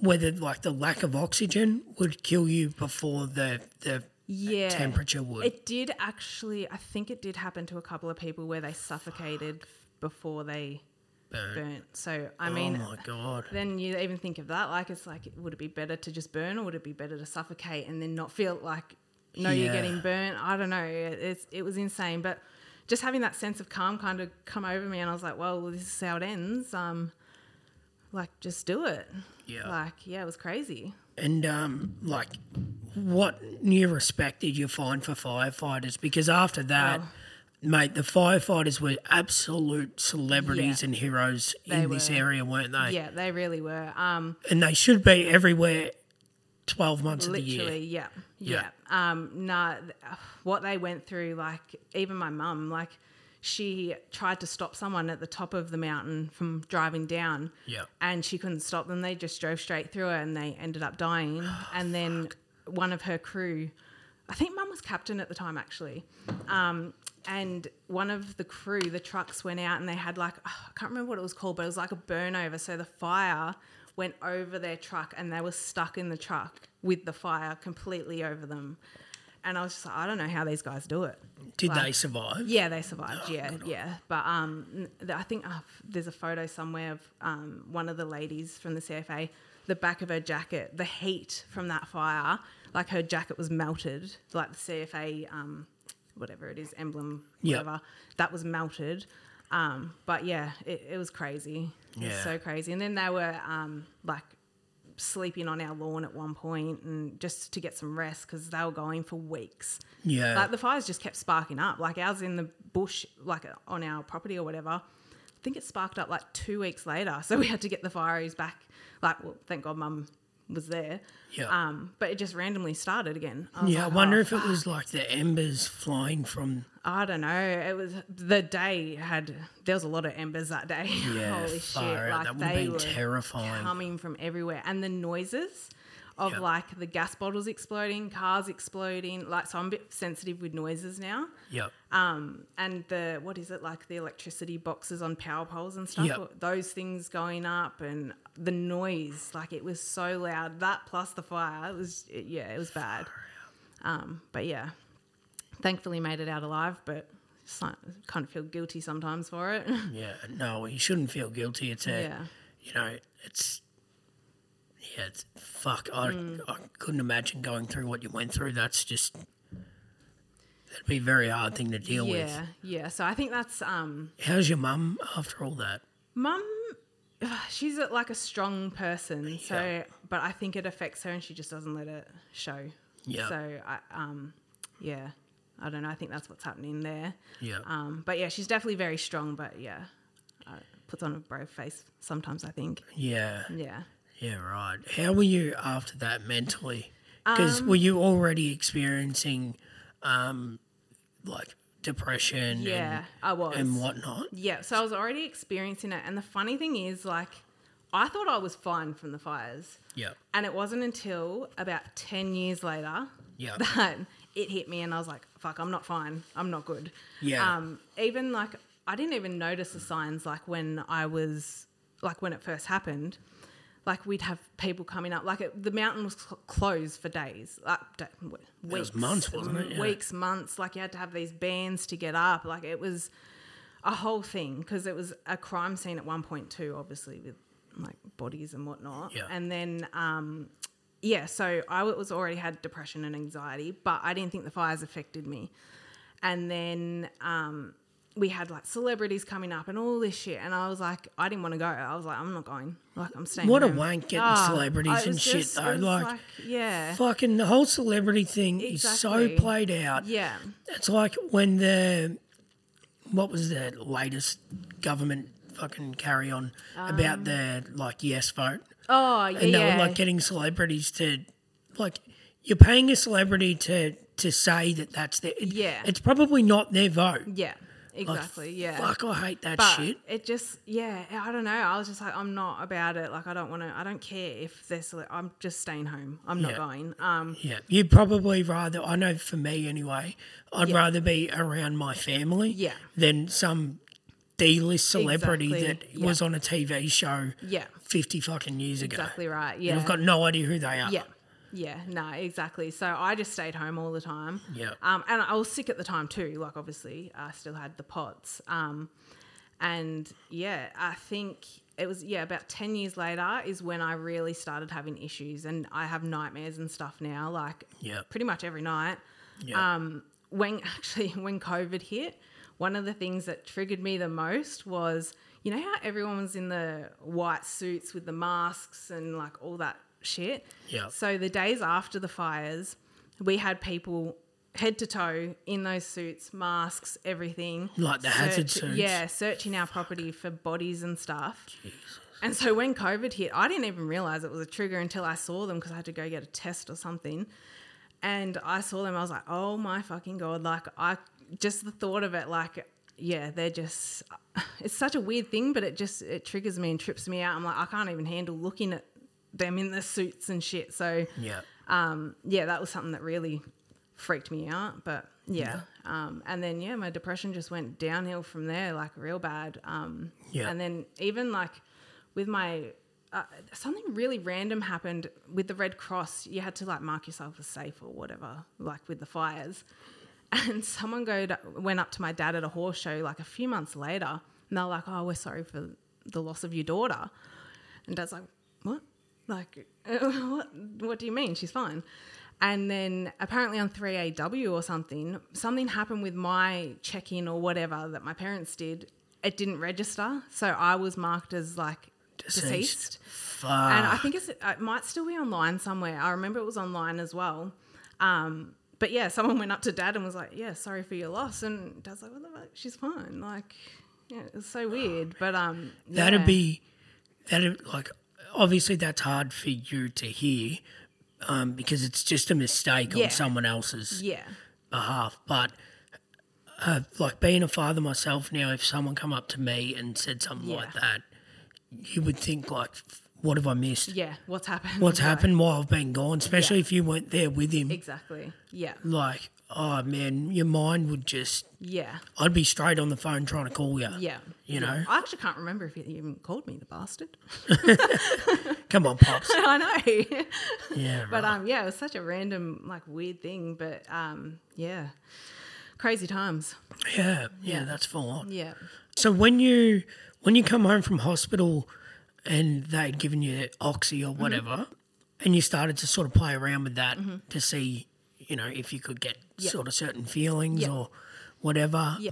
whether like the lack of oxygen would kill you before the the
Yeah.
temperature would.
It did actually. I think it did happen to a couple of people where they suffocated before they
burn.
burnt. So I mean,
oh my god.
then you even think of that like it's like would it be better to just burn or would it be better to suffocate and then not feel like no
Yeah.
you're getting burnt i don't know it, it's, it was insane but just having that sense of calm kind of come over me and i was like well this is how it ends um like just do it
Yeah.
like yeah it was crazy
And um, like, what new respect did you find for firefighters? Because after that,
Oh.
mate, the firefighters were absolute celebrities
Yeah.
and heroes
They
in this area, weren't they?
yeah they really were um
And they should be everywhere, twelve months of the
literally
year.
yeah yeah, um nah what they went through like even my mum like she tried to stop someone at the top of the mountain from driving down.
Yeah.
and she couldn't stop them. They just drove straight through her and they ended up dying. And then one of her crew i think mum was captain at the time actually. Um, and one of the crew the trucks went out and they had like i can't remember what it was called but it was like a burnover. so the fire went over their truck and they were stuck in the truck with the fire completely over them and i was just like i don't know how these guys do it
Did
Like-
they survive?
yeah, they survived. Yeah, yeah. But um, I think uh, there's a photo somewhere of um, one of the ladies from the CFA. The back of her jacket, the heat from that fire, like her jacket was melted. Like the CFA, um, whatever it is, emblem,
Yep.
whatever, that was melted. Um, but yeah, it, it was crazy. It was
Yeah.
so crazy. And then they were um, like sleeping on our lawn at one point and just to get some rest because they were going for weeks.
Yeah.
Like the fires just kept sparking up. Like ours in the bush, like on our property or whatever. I think it sparked up like two weeks later. So we had to get the fireys back. Like, well, thank God mum was there.
Yeah.
Um, but it just randomly started again. I
Yeah, I wonder
"Oh,
if it was like the embers flying from.
I don't know. It was the day had there was a lot of embers that day.
Yeah,
Holy shit!
out.
Like
that
they were
terrifying.
coming from everywhere, and the noises of
Yeah.
like the gas bottles exploding, cars exploding. Like so, I'm a bit sensitive with noises now.
Yep.
Um, and the what is it like the electricity boxes on power poles and stuff?
Yep.
Those things going up and the noise, like it was so loud. That plus the fire, it was it, yeah, it was bad. Um, but yeah, thankfully made it out alive. But kind of feel guilty sometimes for it.
Yeah. No, you shouldn't feel guilty. It's a.
yeah,
You know, it's. Yeah, it's fuck. I,
Mm.
I couldn't imagine going through what you went through. That's just. That'd be a very hard thing to deal with.
yeah, yeah. So I think that's um,
How's your mum after all that?
mum. She's a, like a strong person, so
Yeah.
but I think it affects her, and she just doesn't let it show.
Yeah.
So I um, yeah, I don't know. I think that's what's happening there.
Yeah.
Um, but yeah, she's definitely very strong. But yeah, uh, puts on a brave face sometimes. I think.
yeah.
Yeah.
Yeah, right. How were you after that mentally? Because
Um,
were you already experiencing, um, like depression
Yeah, I was.
and, and whatnot?
Yeah, so I was already experiencing it, and the funny thing is, like, I thought I was fine from the fires,
Yeah,
and it wasn't until about ten years later
yeah,
that it hit me, and I was like, "Fuck, I'm not fine. I'm not good."
Yeah.
Um, even like I didn't even notice the signs like when I was like when it first happened. Like we'd have people coming up, like it, the mountain was cl- closed for days, like w- weeks,
was months, wasn't it? Yeah.
Weeks, months. Like you had to have these bands to get up. Like it was a whole thing because it was a crime scene at one point too, obviously with like bodies and whatnot.
Yeah.
And then, um, yeah, so I was already had depression and anxiety, but I didn't think the fires affected me. And then um, we had like celebrities coming up and all this shit, and I was like, I didn't want to go. I was like, I'm not going. Like I'm staying.
What a
home.
wank getting
Ah,
celebrities and shit
just-
though.
was
Like,
yeah,
fucking the whole celebrity thing is so played out.
yeah,
It's like when the what was the latest government fucking carry on about the like yes vote,
oh yeah,
and they
yeah.
were like getting celebrities to like you're paying a celebrity to to say that that's their it-
Yeah.
It's probably not their vote.
yeah,
Like,
exactly, yeah.
Fuck, I hate that
but
shit.
it just yeah i don't know i was just like i'm not about it like i don't want to i don't care if there's i'm just staying home i'm not
Yeah.
going um
Yeah, you'd probably rather. I know for me anyway, I'd
Yeah.
rather be around my family
Yeah.
than some D-list celebrity
Exactly,
that
yeah.
was on a TV show
yeah
fifty fucking years ago.
exactly right
And
yeah
I've got no idea who they are.
yeah yeah no exactly so i just stayed home all the time
Yeah.
um and i was sick at the time too like obviously i still had the POTS um and yeah i think it was yeah about 10 years later is when i really started having issues and i have nightmares and stuff now like
Yeah.
pretty much every night
Yeah.
um, when actually when COVID hit, one of the things that triggered me the most was you know how everyone was in the white suits with the masks and like all that shit.
Yeah.
So the days after the fires, we had people head to toe in those suits, masks, everything.
Like the hazard suits?
Yeah, searching our property for bodies and stuff. Jesus. And so when COVID hit, I didn't even realize it was a trigger until I saw them because I had to go get a test or something. And I saw them, I was like, oh my fucking God. Like, I just the thought of it, like, yeah, they're just, it's such a weird thing, but it just, it triggers me and trips me out. I'm like, I can't even handle looking at them in the suits and shit. So,
yeah.
um, yeah, that was something that really freaked me out. But yeah, um, and then yeah, my depression just went downhill from there, like real bad. Um,
Yeah.
and then even like with my uh, something really random happened with the Red Cross. You had to like mark yourself as safe or whatever, like with the fires. And someone go went up to my dad at a horse show like a few months later, and they're like, "Oh, we're sorry for the loss of your daughter." And dad's like, "What? Like, what? What do you mean? She's fine." And then apparently on 3AW or something, something happened with my check in or whatever that my parents did. It didn't register. So I was marked as like
Deceased.
deceased.
Fuck.
And I think it's, it might still be online somewhere. I remember it was online as well. Um, but yeah, someone went up to dad and was like, yeah, sorry for your loss. And dad's like, what the fuck? She's fine. Like, yeah, it's so weird. But um,
That'd be, that'd like, obviously that's hard for you to hear um, because it's just a mistake
Yeah.
on someone else's
Yeah.
behalf. But uh, like being a father myself now, if someone come up to me and said something like that, you would think like, what have I missed?
Yeah. What's happened?
What's happened while I've been gone? Especially
Yeah.
if you weren't there with him.
Exactly. Yeah.
Like, oh man, your mind would just.
Yeah.
I'd be straight on the phone trying to call you.
Yeah.
You know?
I actually can't remember if he even called me the bastard.
Come on, pops.
I know.
Yeah,
But
right.
um, yeah, it was such a random, like, weird thing. But um, yeah, crazy times.
yeah, yeah, that's full on.
Yeah.
So when you when you come home from hospital and they'd given you oxy
Mm-hmm.
or whatever, and you started to sort of play around with that to see, you know, if you could get
Yeah.
sort of certain feelings
Yeah.
or whatever.
Yeah.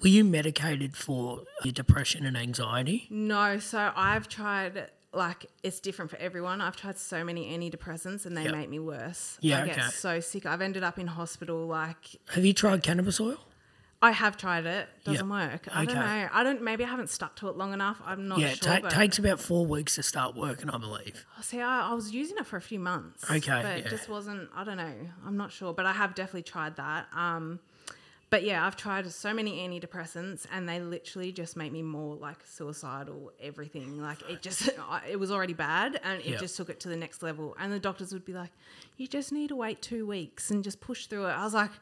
Were you medicated for your depression and anxiety?
No, so I've tried. Like it's different for everyone. I've tried so many antidepressants and they
Yep.
make me worse.
Yeah,
I get so sick. I've ended up in hospital. Like
Have you tried cannabis oil?
I have tried it. Doesn't
Yep.
work. I don't know. I don't. Maybe I haven't stuck to it long enough. I'm not
yeah, it
sure.
ta- takes about four weeks to start working, I believe.
see, I, I was using it for a few months.
Okay,
but
yeah.
it just wasn't. I don't know. I'm not sure, but I have definitely tried that. Um, but yeah, I've tried so many antidepressants, and they literally just make me more like suicidal. Everything like it just it was already bad, and it
Yeah.
just took it to the next level. And the doctors would be like, "You just need to wait two weeks and just push through it." I was like.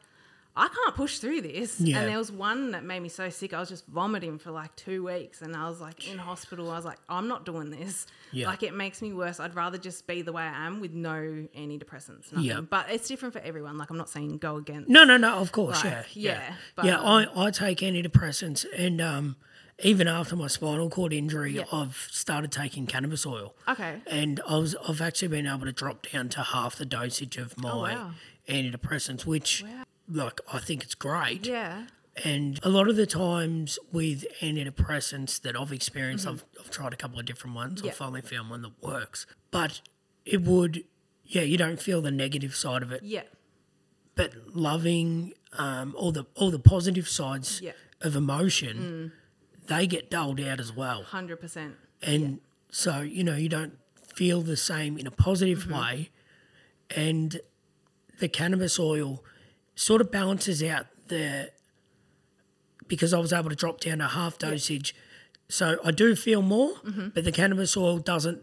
I can't push through this.
Yeah.
And there was one that made me so sick. I was just vomiting for like two weeks. And I was like in hospital. I was like, I'm not doing this.
Yeah.
Like it makes me worse. I'd rather just be the way I am with no antidepressants. Nothing.
Yeah.
But it's different for everyone. Like I'm not saying go against.
No, no, no. Of course,
Like,
yeah,
yeah,
yeah.
but,
yeah,
um,
I, I take antidepressants, and um, even after my spinal cord injury,
Yeah.
I've started taking cannabis oil.
Okay.
And I was, I've actually been able to drop down to half the dosage of my
Oh, wow.
antidepressants, which, like, I think it's great.
Yeah.
And a lot of the times with antidepressants that I've experienced, I've, I've tried a couple of different ones.
Mm-hmm. Yeah.
I've finally found one that works. But it would, yeah, you don't feel the negative side of it
Yeah.
but loving um, all the all the positive sides
Yeah.
of emotion, they get dulled out as well.
Hundred percent.
And so you know you don't feel the same in a positive
Mm-hmm.
way, and the cannabis oil sort of balances out the because I was able to drop down to half dosage. So I do feel more,
Mm-hmm.
but the cannabis oil doesn't,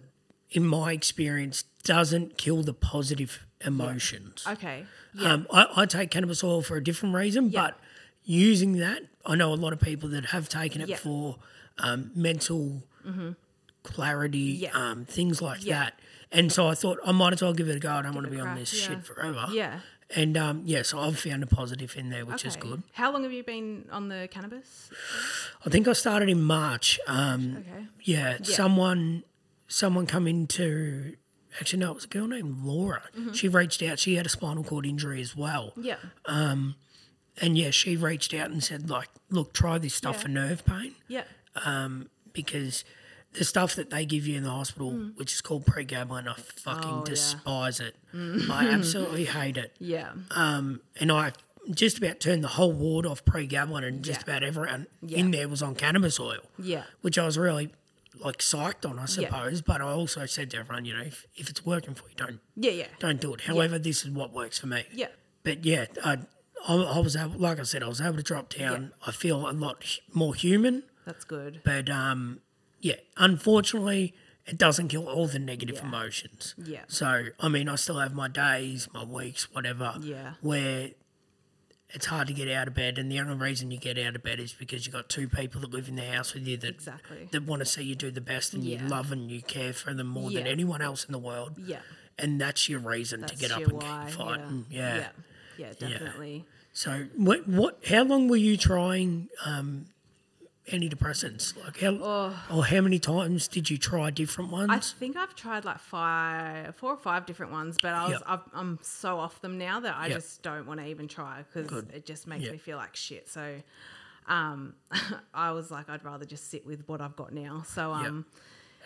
in my experience, doesn't kill the positive emotions.
Okay. Yeah.
Um, I, I take cannabis oil for a different reason, but using that, I know a lot of people that have taken it for um, mental clarity,
Yeah.
um, things like that. And so I thought I might as well give it a go. I don't want to be
a
on this
yeah.
shit forever.
yeah.
And um, yeah, so I've found a positive in there, which is good.
How long have you been on the cannabis?
I think I started in March. Um,
Okay.
yeah, someone someone come into actually no, it was a girl named Laura.
Mm-hmm.
She reached out. She had a spinal cord injury as well.
Yeah.
Um, And yeah, she reached out and said, like, look, try this stuff
Yeah.
for nerve pain
Yeah.
Um, because the stuff that they give you in the hospital, which is called pregabalin, I fucking
Mm. Oh, yeah. Mm.
despise it. I absolutely hate it.
Yeah.
Um, and I just about turned the whole ward off pregabalin, and just
Yeah.
about everyone
Yeah.
in there was on cannabis oil,
Yeah.
which I was really like psyched on, I suppose. But I also said to everyone, you know, if, if it's working for you, don't
Yeah. Yeah.
don't do it. However, this is what works for me.
Yeah.
But yeah, I, I, I was able, like I said, I was able to drop down. I feel a lot more human.
That's good.
But um, yeah, unfortunately, it doesn't kill all the negative
Yeah.
emotions.
Yeah.
So I mean, I still have my days, my weeks, whatever.
Yeah.
Where it's hard to get out of bed, and the only reason you get out of bed is because you've got two people that live in the house with you that
Exactly.
that want to see you do the best, and
Yeah.
you love and you care for them more than anyone else in the world.
Yeah.
And that's your reason
That's
to get up and
why,
keep fighting.
Yeah.
Yeah.
Yeah. Yeah. Definitely.
So what? What? How long were you trying um, antidepressants? Like how? Or how many times did you try different ones?
I think I've tried like five, four or five different ones, but I was
Yep.
I've, I'm so off them now that I
Yep.
just don't want to even try because it just makes
Yep.
me feel like shit. So, um, I was like, I'd rather just sit with what I've got now. So, um,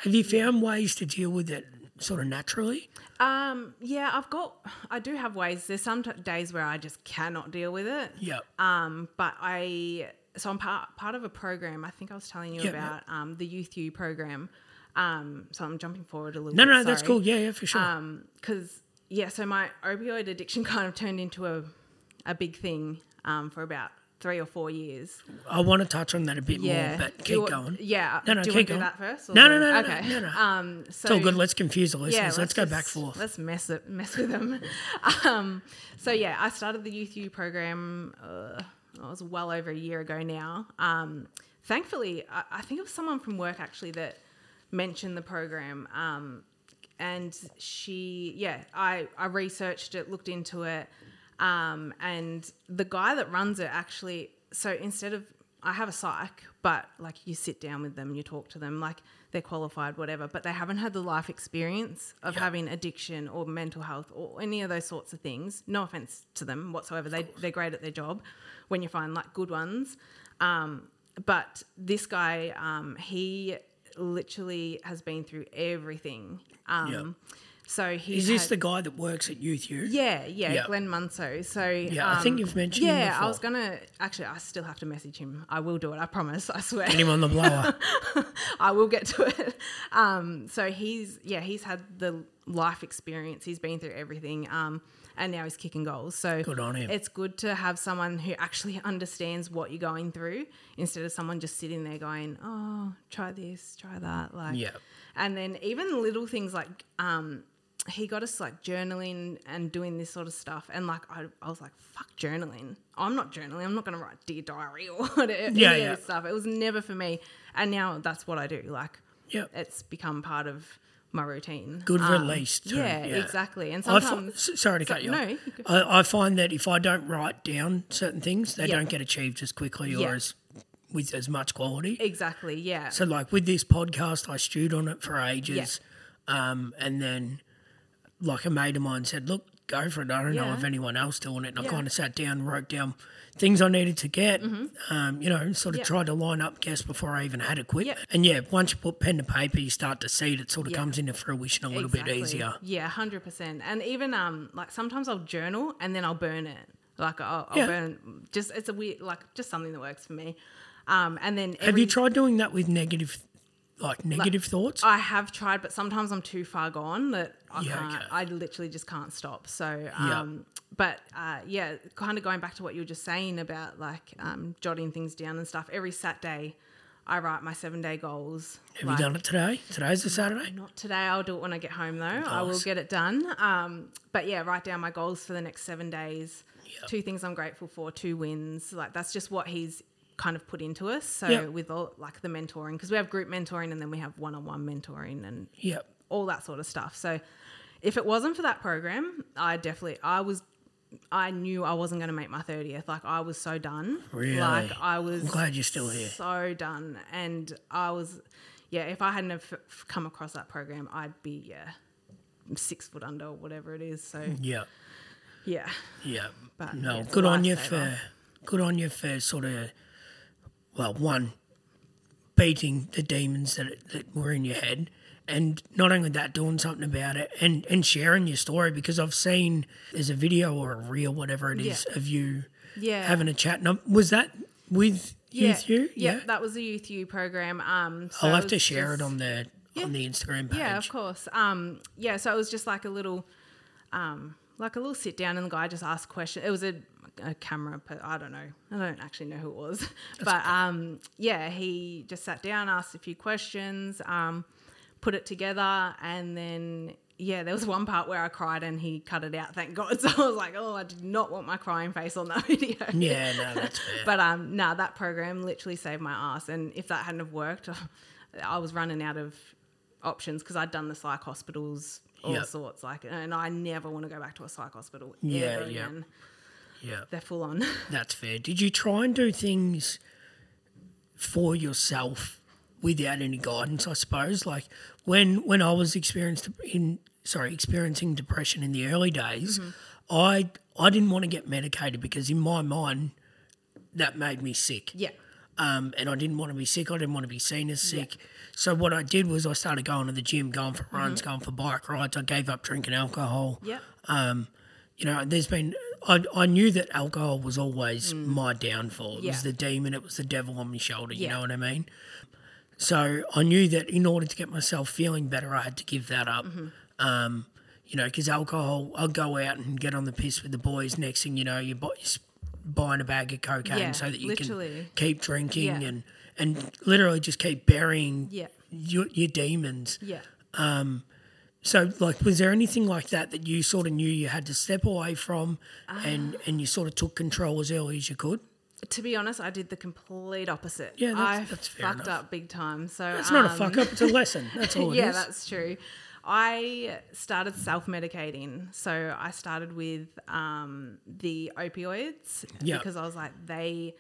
Have you found ways to deal with it sort of naturally?
um, yeah, I've got, I do have ways. There's some t- days where I just cannot deal with it.
Yeah.
Um, but I so I'm part part of a program. I think I was telling you
Yeah,
about um, the Youth U program. Um, so I'm jumping forward a little.
No,
bit,
no, that's
sorry.
cool. Yeah, yeah, for sure.
Um, because yeah, so my opioid addiction kind of turned into a a big thing um, for about three or four years.
I want to touch on that a bit
Yeah,
more, but keep
you
going.
Yeah,
No, no,
do you
keep
want to do that first?
No, no, no, no,
okay.
no, no.
Um, so
It's all good. Let's confuse the listeners.
yeah,
let's,
let's
go back forth.
Let's mess it, mess with them. um, so yeah, I started the Youth U program. Uh, it was well over a year ago now. Um, thankfully, I, I think it was someone from work actually that mentioned the program. Um, and she, yeah, I, I researched it, looked into it, um, and the guy that runs it actually. So instead of I have a psych, but like you sit down with them, you talk to them, like they're qualified, whatever, but they haven't had the life experience of
Yeah.
having addiction or mental health or any of those sorts of things. No offense to them whatsoever. They, they're great at their job when you find like good ones. Um, but this guy, um, he literally has been through everything. Um,
Yeah.
So he
Is this
had-
the guy that works at Youth U?
yeah, yeah,
Yeah.
Glenn Munso. So
Yeah, I think
um,
you've mentioned him
Yeah, I was gonna actually. I still have to message him. I will do it. I promise. I swear.
Get him on the blower.
I will get to it. Um, so he's yeah, he's had the life experience. He's been through everything. Um, and now he's kicking goals. So
Good on him.
It's good to have someone who actually understands what you're going through instead of someone just sitting there going, "Oh, try this, try that." Like,
Yeah.
And then even little things like um, he got us like journaling and doing this sort of stuff. And like I, I was like, "Fuck journaling! I'm not journaling. I'm not going to write dear diary or whatever."
Yeah, yeah.
stuff. It was never for me. And now that's what I do. Like,
Yep.
it's become part of my routine.
Good
Um,
release too,
Yeah,
yeah.
exactly. And sometimes,
s- sorry to
so-
cut you
no,
I, I find that if I don't write down certain things, they
Yeah.
don't get achieved as quickly or as with as much quality.
exactly. Yeah,
So, like with this podcast, I stewed on it for ages, um, and then, like a mate of mine said, "Look, go for it." I don't know if anyone else doing it. And I kind of sat down, wrote down things I needed to get. Um, you know, sort of
Yeah.
tried to line up guests before I even had equipment.
Yeah.
And yeah, once you put pen to paper, you start to see it. It sort of
Yeah.
comes into fruition a little bit easier.
Yeah, hundred percent. And even um, like sometimes I'll journal and then I'll burn it. Like I'll, I'll
Yeah.
burn. Just it's a weird, like just something that works for me. Um, and then
Have you tried doing that with negative, like negative thoughts?
I have tried, but sometimes I'm too far gone that I
Yeah,
can't.
okay.
I literally just can't stop. So,
Yeah.
um, but uh, yeah, kind of going back to what you were just saying about like um, jotting things down and stuff. Every Saturday, I write my seven day goals.
Have
like-
you done it today? Today's a Saturday.
Not today. I'll do it when I get home, though. I will get it done. Um, but yeah, write down my goals for the next seven days.
Yep.
Two things I'm grateful for. Two wins. Like that's just what he's kind of put into us. So
Yep.
with all like the mentoring, because we have group mentoring and then we have one-on-one mentoring and
Yep.
all that sort of stuff. So if it wasn't for that program, I definitely I was. I knew I wasn't going to make my 30th. Like I was so done.
Really?
Like I was
I'm glad you're still here.
so done. And I was, yeah, if I hadn't have f- come across that program, I'd be, yeah, six foot under or whatever it is. So,
Yeah.
yeah.
Yeah.
But,
no,
yeah,
good on you for good on you for sort of well, one beating the demons that that were in your head, and not only that, doing something about it and and sharing your story because I've seen there's a video or a reel, whatever it is,
Yeah.
of you
Yeah.
having a chat. And was that with
yeah.
Youth U?
Yeah. That was the Youth U program. Um, so
I'll have to share it on the on the Instagram page.
Yeah, of course. Um, yeah, so it was just like a little, um, like a little sit down, and the guy just asked questions. It was a, a camera, but I don't know. I don't actually know who it was, but um, yeah, he just sat down, asked a few questions, um, put it together, and then yeah, there was one part where I cried, and he cut it out. Thank God. So I was like, oh, I did not want my crying face on that video.
Yeah, no, that's fair.
But um, no, that program literally saved my ass. And if that hadn't have worked, I was running out of options because I'd done the psych hospitals, all
Yep.
sorts. Like, and I never want to go back to a psych hospital
Yeah,
ever
yeah.
again.
yeah.
They're full on.
That's fair. Did you try and do things for yourself without any guidance? I suppose, like when when I was experienced in sorry experiencing depression in the early days, mm-hmm. I I didn't want to get medicated because in my mind that made me sick.
yeah.
Um, and I didn't want to be sick. I didn't want to be seen as sick. So what I did was I started going to the gym, going for runs, going for bike rides. I gave up drinking alcohol
Yep.
you know, there's been. I, I knew that alcohol was always my downfall. It
Mm. Yeah.
was the demon. It was the devil on my shoulder. You
Yeah.
know what I mean? So I knew that in order to get myself feeling better, I had to give that up.
Mm-hmm.
Um, you know, because alcohol, I'll go out and get on the piss with the boys. Next thing you know, you're bu- you're buying a bag of cocaine
Yeah,
so that you
literally.
can keep drinking
Yeah.
and and literally just keep burying
Yeah.
your, your demons.
Yeah.
Um, So, like, was there anything like that that you sort of knew you had to step away from,
Ah.
and and you sort of took control as early as you could?
To be honest, I did the complete opposite.
Yeah, that's-
I
that's
fucked
enough.
up big time. So
It's not a
um,
fuck up; it's a lesson. That's all it is.
yeah, that's true. I started self medicating. So I started with um, the opioids
Yeah.
because I was like, they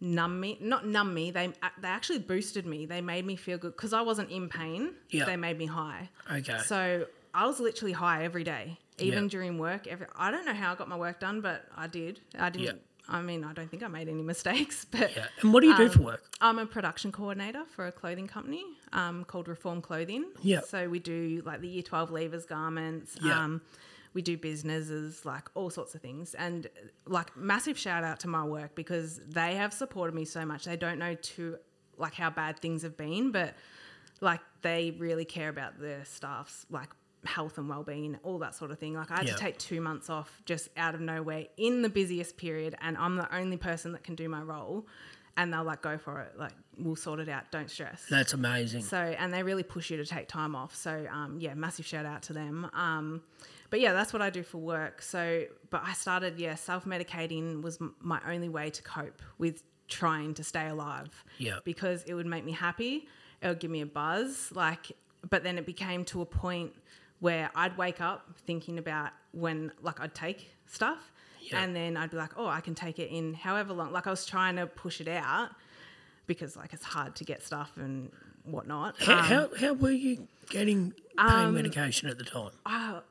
numb me, not numb me, they, they actually boosted me. They made me feel good because I wasn't in pain.
Yeah.
They made me high.
Okay.
So I was literally high every day, even
Yeah.
during work. Every, I don't know how I got my work done, but I did. I didn't. I mean, I don't think I made any mistakes, but
yeah. And what do you do for
Um,
work?
I'm a production coordinator for a clothing company um, called Reform Clothing.
Yeah.
So we do like the year 12 leavers garments.
Yeah.
Um, we do businesses, like all sorts of things. And like massive shout out to my work because they have supported me so much. They don't know too like how bad things have been, but like they really care about their staff's like health and well-being all that sort of thing. Like i had
Yeah.
to take two months off just out of nowhere in the busiest period and i'm the only person that can do my role and they'll like go for it. Like we'll sort it out. Don't stress.
That's amazing.
so and they really push you to take time off. So um, yeah massive shout out to them. Um, but yeah that's what i do for work. So but i started yeah self-medicating was m- my only way to cope with trying to stay alive
Yeah.
because it would make me happy. It would give me a buzz like but then it became to a point where i'd wake up thinking about when like i'd take stuff
Yeah.
and then i'd be like oh i can take it in however long like i was trying to push it out because like it's hard to get stuff and whatnot
How,
Um,
how, how were you getting pain medication at the time?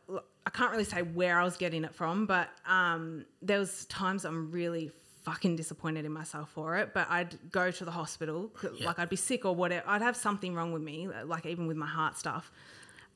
look, I can't really say where I was getting it from, but um, there was times I'm really fucking disappointed in myself for it. But I'd go to the hospital,
Yeah.
like I'd be sick or whatever. I'd have something wrong with me, like even with my heart stuff.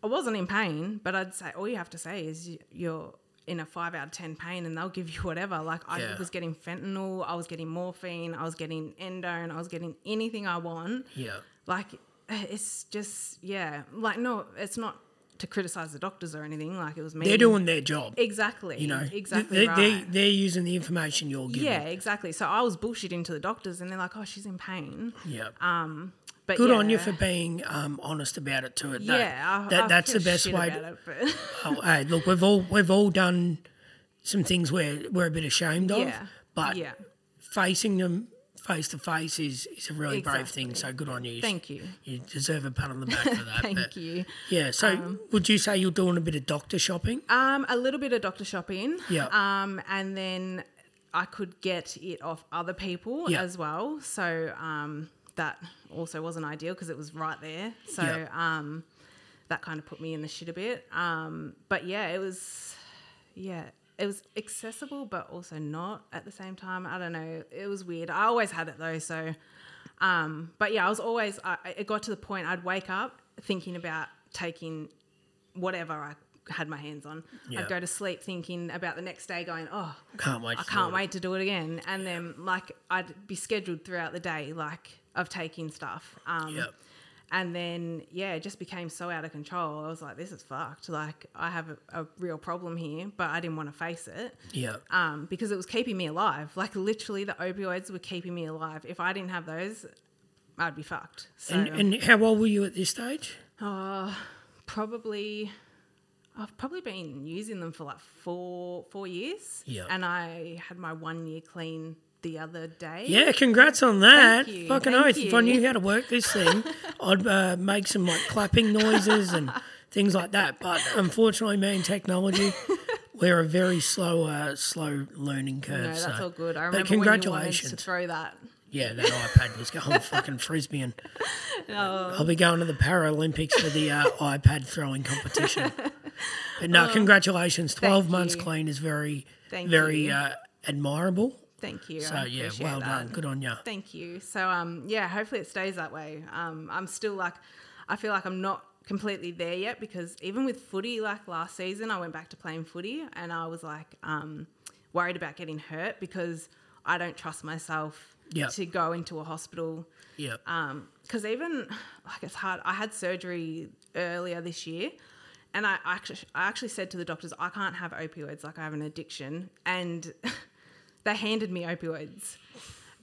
I wasn't in pain, but I'd say all you have to say is you're in a five out of ten pain, and they'll give you whatever. Like I
Yeah.
was getting fentanyl, I was getting morphine, I was getting endone, I was getting anything I want
Yeah.
like eh, it's just yeah like no it's not to criticize the doctors or anything like it was me
They're doing their job.
exactly
You know,
exactly
they,
right
they, they're using the information you're giving.
yeah exactly so i was bullshitting to the doctors and they're like oh she's in pain
Yeah.
Um, but
Good
yeah,
on you for being um, honest about it too.
Yeah I,
that,
I
that's the best way. To,
it,
oh, hey, look, we've all we've all done some things where we're a bit ashamed of,
yeah
but
yeah
facing them face to face is is a really brave thing. So good on you.
thank you
You deserve a pat on the back for that.
thank
but,
you
Yeah. So would you say you're doing a bit of doctor shopping?
Um, a little bit of doctor shopping.
Yeah.
Um, and then I could get it off other people
Yeah.
as well. So um, that also wasn't ideal because it was right there. So
Yeah.
um, that kind of put me in the shit a bit. Um, but yeah, it was, yeah, it was accessible, but also not at the same time. I don't know. It was weird. I always had it though. So, um, but yeah, I was always, I, it got to the point I'd wake up thinking about taking whatever I had my hands on.
Yeah.
I'd go to sleep thinking about the next day, going, "Oh,
Can't wait.
I can't
do it.
wait to do it again." And then like I'd be scheduled throughout the day, like of taking stuff. Um,
Yep.
And then yeah, it just became so out of control. I was like, "This is fucked." Like I have a, a real problem here, but I didn't want to face it
Yeah.
um, because it was keeping me alive. Like literally, the opioids were keeping me alive. If I didn't have those, I'd be fucked. So
And, and how old were you at this stage?
probably I've probably been using them for like four four years.
Yeah.
And I had my one year clean the other day.
Yeah, congrats on that.
you,
Fucking
thank
oath. If I knew how to work this thing, I'd uh, make some like clapping noises and things like that. But unfortunately, me and technology, we're a very slow, uh, slow learning curve.
No, that's
so.
all good. I
But
remember when you wanted to
congratulations.
throw that.
Yeah, that iPad was going fucking frisbeeing.
Oh.
I'll be going to the Paralympics for the uh, iPad throwing competition. But no, congratulations. 12 months
you.
clean is very,
Thank
very
you.
uh, admirable.
Thank you.
So, yeah, well
that.
done. Good on you.
Thank you. So um yeah, hopefully it stays that way. Um I'm still like I feel like I'm not completely there yet because even with footy like last season I went back to playing footy and I was like um worried about getting hurt because I don't trust myself
Yep.
to go into a hospital
Yeah.
um because even like it's hard. I had surgery earlier this year, and I actually I actually said to the doctors I can't have opioids. Like I have an addiction, and they handed me opioids,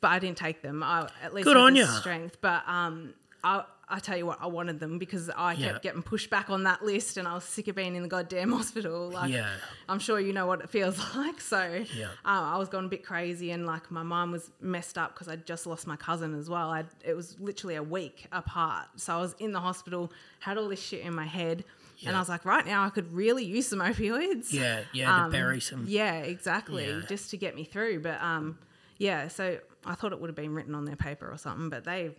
but I didn't take them. I, at least
Good on ya.
Strength, but um, I. I tell you what, I wanted them because I kept
Yeah.
getting pushed back on that list, and I was sick of being in the goddamn hospital. Like,
Yeah.
I'm sure you know what it feels like. So
Yeah.
uh, I was going a bit crazy, and like my mind was messed up because I'd just lost my cousin as well. I it was literally a week apart, so I was in the hospital, had all this shit in my head, and I was like, right now I could really use some opioids.
Yeah, yeah, to
Um,
bury some.
Yeah, exactly,
Yeah.
just to get me through. But um, yeah, so I thought it would have been written on their paper or something, but they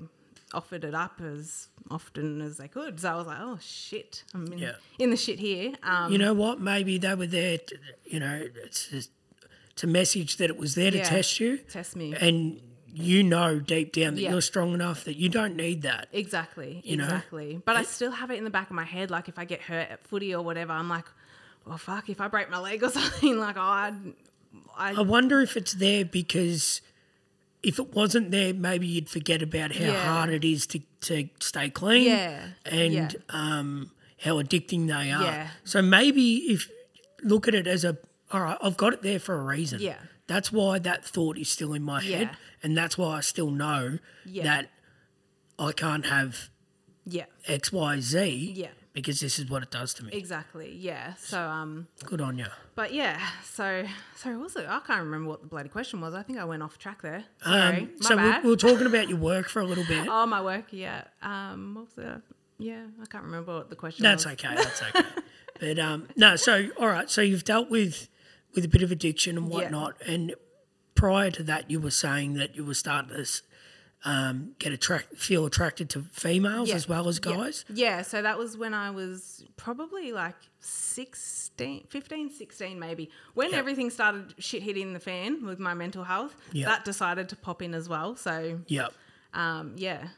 offered it up as often as they could. So I was like, oh shit, I'm in,
Yeah.
in the shit here. Um,
You know what? Maybe they were there. To, you know, it's just, it's a message that it was there to
Yeah.
test you,
test me.
and you know deep down that
Yeah.
you're strong enough that you don't need that.
Exactly.
You know?
exactly. But I still have it in the back of my head. Like if I get hurt at footy or whatever, I'm like, well, fuck. If I break my leg or something, like oh, I'd, I,
I wonder if it's there because if it wasn't there, maybe you'd forget about how
Yeah.
hard it is to, to stay clean.
Yeah,
And
yeah.
um, how addicting they are.
Yeah.
So maybe if look at it as a all right, I've got it there for a reason.
Yeah.
That's why that thought is still in my head.
Yeah.
And that's why I still know
Yeah.
that I can't have
yeah,
X, Y, Z.
Yeah.
Because this is what it does to me.
exactly. Yeah. So um,
Good on you.
but yeah. So sorry, what was it? I can't remember what the bloody question was. I think I went off track there. Sorry,
Um,
my
so we,
bad.
we were talking about your work for a little bit.
oh, my work. Yeah. Um, what was it? Yeah, I can't remember what the question
That's
was.
okay. That's okay. but um, no, so all right. So you've dealt with with a bit of addiction and
Yeah.
whatnot, and prior to that, you were saying that you were starting to um, get attract, feel attracted to females
Yeah.
as well as guys.
Yeah, so that was when I was probably like 16, 15, 16 maybe. When
Yeah.
everything started shit hitting the fan with my mental health,
Yeah.
that decided to pop in as well. So,
Yep,
um, yeah.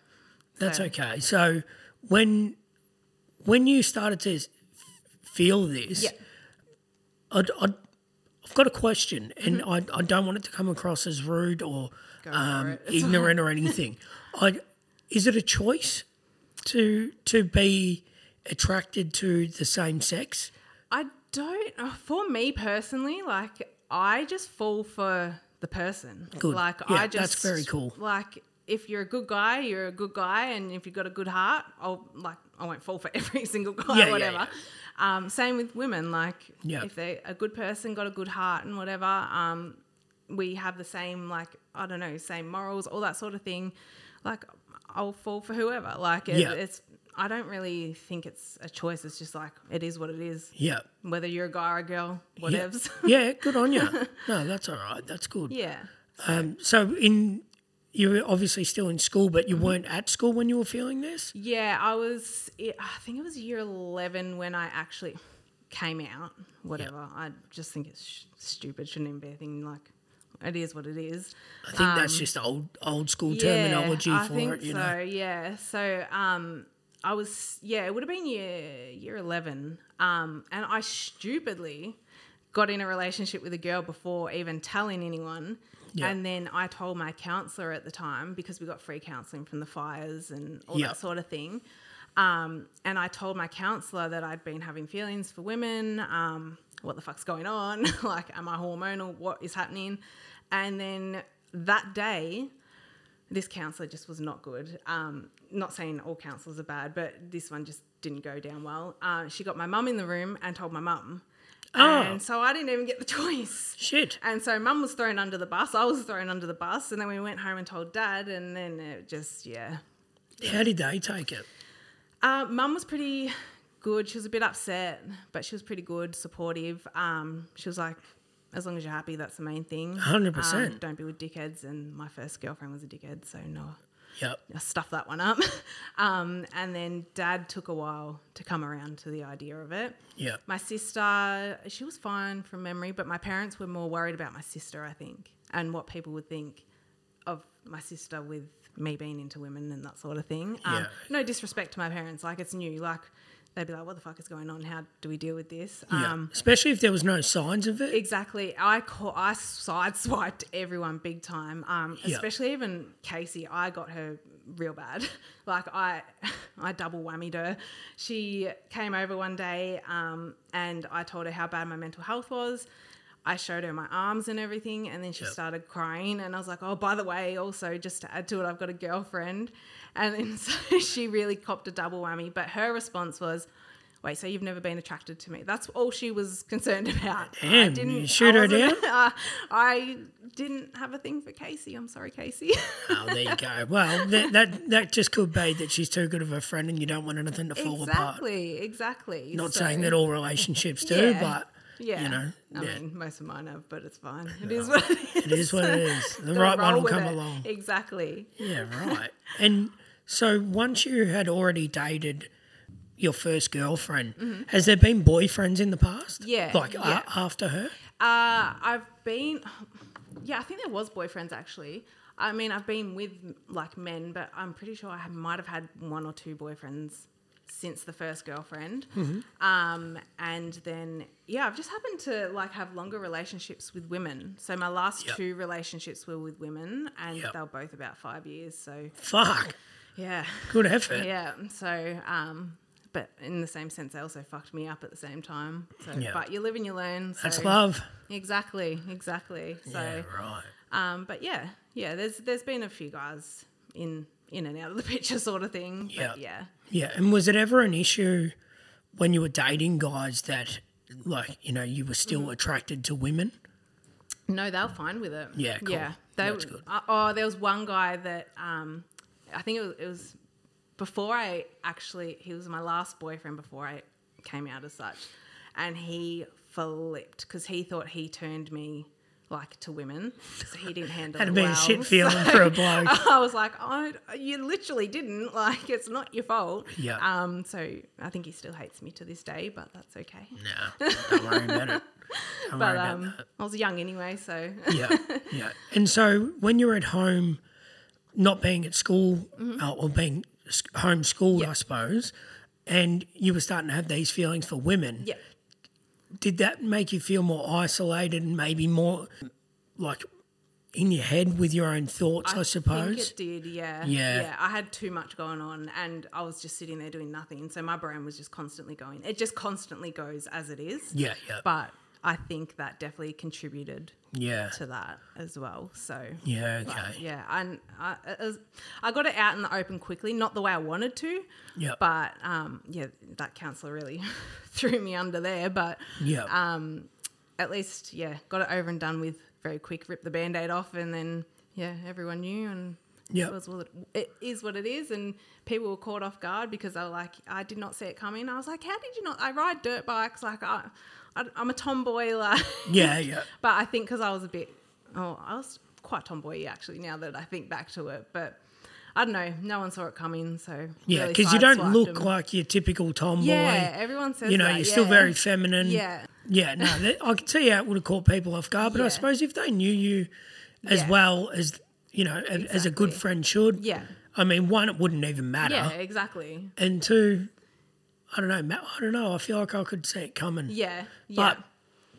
that's
So-
okay. So when when you started to feel this,
Yeah.
I'd, I'd, I've got a question, and I, I don't want it to come across as rude or
Mm-hmm.
Um, ignorant or anything. I, is it a choice to to be attracted to the same sex?
I don't, uh, for me personally, like, I just fall for the person.
Good.
Like,
Yeah,
I just.
that's very cool.
Like, if you're a good guy, you're a good guy, and if you've got a good heart, I'll like I won't fall for every single guy,
Yeah, yeah,
or whatever. Um, same with women, like
Yeah.
if they're a good person, got a good heart, and whatever. Um, we have the same like I don't know, same morals, all that sort of thing. Like I'll fall for whoever. Like it,
Yeah.
it's I don't really think it's a choice. It's just like it is what it is.
Yeah.
Whether you're a guy or a girl,
Yeah.
whatevs.
yeah, good on you. No, that's all right. That's good.
yeah.
Um, so in you were obviously still in school, but you
Mm-hmm.
weren't at school when you were feeling this.
Yeah, I was. I think it was year eleven when I actually came out. Whatever. I just think it's sh- stupid. Shouldn't even be a thing. Like, it is what it is.
I think that's just old old school terminology
Um, I
for
think
it. You
so.
know.
Yeah. So, um, I was. Yeah, it would have been year year eleven. Um, and I stupidly got in a relationship with a girl before even telling anyone.
Yeah.
And then I told my counselor at the time because we got free counseling from the fires and all
Yeah.
that sort of thing. Um, and I told my counselor that I'd been having feelings for women. Um, what the fuck's going on? like, am I hormonal? What is happening? And then that day, this counselor just was not good. Um, not saying all counselors are bad, but this one just didn't go down well. Uh, she got my mum in the room and told my mum.
Oh.
And so I didn't even get the choice.
Shit.
And so mum was thrown under the bus. I was thrown under the bus. And then we went home and told dad. And then it just, yeah.
How did they take it?
Uh, mum was pretty good. She was a bit upset, but she was pretty good, supportive. Um, she was like, as long as you're happy, that's the main thing.
100%.
Um, don't be with dickheads. And my first girlfriend was a dickhead, so no,
Yep.
I stuffed that one up. um, and then dad took a while to come around to the idea of it.
Yeah.
My sister, she was fine from memory, but my parents were more worried about my sister, I think, and what people would think of my sister with me being into women and that sort of thing. Um,
Yeah.
No disrespect to my parents, like it's new. Like they'd be like, "What the fuck is going on? How do we deal with this?"
Yeah.
Um,
Especially if there was no signs of it.
Exactly. I call, I sideswiped everyone big time. Um,
Yeah.
especially even Casey. I got her real bad. Like I, I double whammied her. She came over one day, um, and I told her how bad my mental health was. I showed her my arms and everything, and then she
Yep.
started crying. And I was like, "Oh, by the way, also just to add to it, I've got a girlfriend." And then so she really copped a double whammy. But her response was, "Wait, so you've never been attracted to me?" That's all she was concerned about. I
Damn, you shoot her
wasn't- uh, I didn't have a thing for Casey. I'm sorry, Casey.
Oh, there you go. Well, that, that that just could be that she's too good of a friend and you don't want anything to fall apart.
exactly, exactly.
Not
So-
saying that all relationships do,
Yeah.
but
Yeah,
you know,
I
yeah.
mean, most of mine have, but it's fine. It is what it is.
it is what it is. The right one will come
it.
along.
Exactly.
Yeah, right. and so once you had already dated your first girlfriend, has there been boyfriends in the past?
Mm-hmm. Yeah,
Like a- after her?
Uh, I've been, yeah, I think there was boyfriends actually. I mean, I've been with like men, but I'm pretty sure I might have had one or two boyfriends since the first girlfriend. Um, and then yeah, I've just happened to like have longer relationships with women. So my last
Yep.
two relationships were with women, and
Yep.
they were both about five years. So
Fuck.
Yeah,
Good effort.
yeah. So um. But in the same sense, they also fucked me up at the same time. So,
Yeah.
but you live and you learn. So.
That's love.
Exactly, exactly. So,
yeah, right.
um, but yeah, yeah. There's there's been a few guys in in and out of the picture, sort of thing.
Yeah.
But yeah.
Yeah, and was it ever an issue when you were dating guys that, like, you know, you were still
Mm-hmm.
attracted to women?
No, they were fine with it.
Yeah, cool.
yeah. They,
That's good.
Uh, oh, there was one guy that um, I think it was, it was before I actually. He was my last boyfriend before I came out as such, and he flipped because he thought he turned me like to women, so he didn't handle
That'd
it
be
well.
a shit feeling
So
for a bloke.
I was like, oh, you literally didn't. Like, it's not your fault.
Yeah.
Um. So I think he still hates me to this day, but that's okay.
No, don't worry about it. Don't worry
But
about
um,
that.
I was young anyway, so
yeah, yeah. And so when you're at home, not being at school
Mm-hmm.
uh, or being homeschooled, I suppose, and you were starting to have these feelings for women,
yeah.
did that make you feel more isolated and maybe more like in your head with your own thoughts? I,
think
suppose.
it did, yeah.
Yeah.
Yeah. I had too much going on and I was just sitting there doing nothing. So my brain was just constantly going. It just constantly goes as it is.
yeah, yeah,
But I think that definitely contributed
yeah,
to that as well. So
yeah. Okay.
yeah, and I, I got it out in the open quickly, not the way I wanted to,
Yeah,
but um, yeah, that counselor really threw me under there. But
yeah,
um, at least, yeah, got it over and done with very quick. Ripped the band-aid off, and then yeah, everyone knew, and
Yeah.
it was what it, it is what it is. And people were caught off guard because they were like, I did not see it coming. I was like, how did you not? I ride dirt bikes, like I, I I'm a tomboy, like
yeah, yeah.
but I think because I was a bit, oh, I was quite tomboy actually. Now that I think back to it, but. I don't know. No one saw it coming, so
Yeah,
really
because you don't look like your typical tomboy.
Yeah, everyone says
you know,
that,
you're still very feminine.
Yeah,
Yeah, no, that, I could see how it would have caught people off guard, but I suppose if they knew you as
Yeah.
well as, you know, a- as a good friend should,
yeah,
I mean, one, it wouldn't even matter.
yeah, exactly.
And two, I don't know, I don't know, I feel like I could see it coming.
Yeah, yeah.
But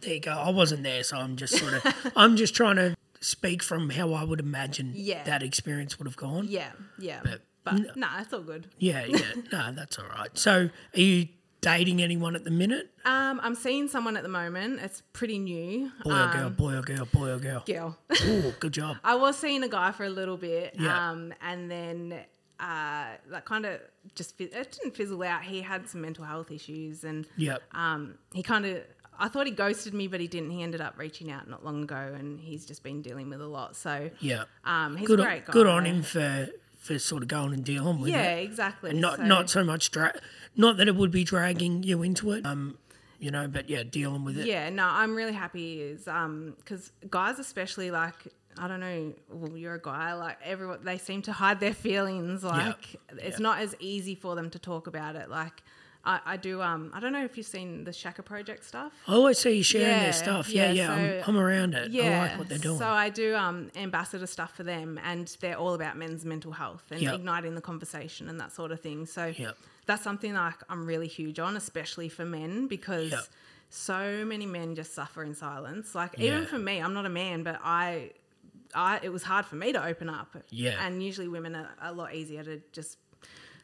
there you go, I wasn't there, so I'm just sort of, I'm just trying to speak from how I would imagine
Yeah.
that experience would have gone.
Yeah, yeah.
But-
But, nah, it's all good.
Yeah, yeah, no, that's all right. So are you dating anyone at the minute?
Um, I'm seeing someone at the moment. It's pretty new.
Boy or
um,
girl, boy or girl, boy or girl.
Girl.
Oh, good job.
I was seeing a guy for a little bit.
Yeah.
Um, and then uh, that kind of just it didn't fizzle out. He had some mental health issues, and
Yep.
um, he kind of. I thought he ghosted me, but he didn't. He ended up reaching out not long ago, and he's just been dealing with a lot. So,
Yeah.
um, he's
good,
great guy.
good on him for for sort of going and dealing with
Yeah,
it.
Yeah, exactly.
And not
So-
not so much dra- not that it would be dragging you into it. Um, you know, but yeah, dealing with it.
Yeah, no, I'm really happy is um because guys especially like I don't know, well you're a guy like everyone they seem to hide their feelings like it's
Yeah.
not as easy for them to talk about it like. I, I do. Um, I don't know if you've seen the Shaka Project stuff.
I always see you sharing
Yeah,
their stuff. Yeah,
yeah,
yeah, I'm, I'm around it.
Yeah,
I like what they're doing.
So I do um, ambassador stuff for them, and they're all about men's mental health and
Yep.
igniting the conversation and that sort of thing. So
Yep.
that's something like I'm really huge on, especially for men because
Yep.
so many men just suffer in silence. Like even
Yeah.
for me, I'm not a man, but I I it was hard for me to open up.
Yeah.
And usually women are a lot easier to just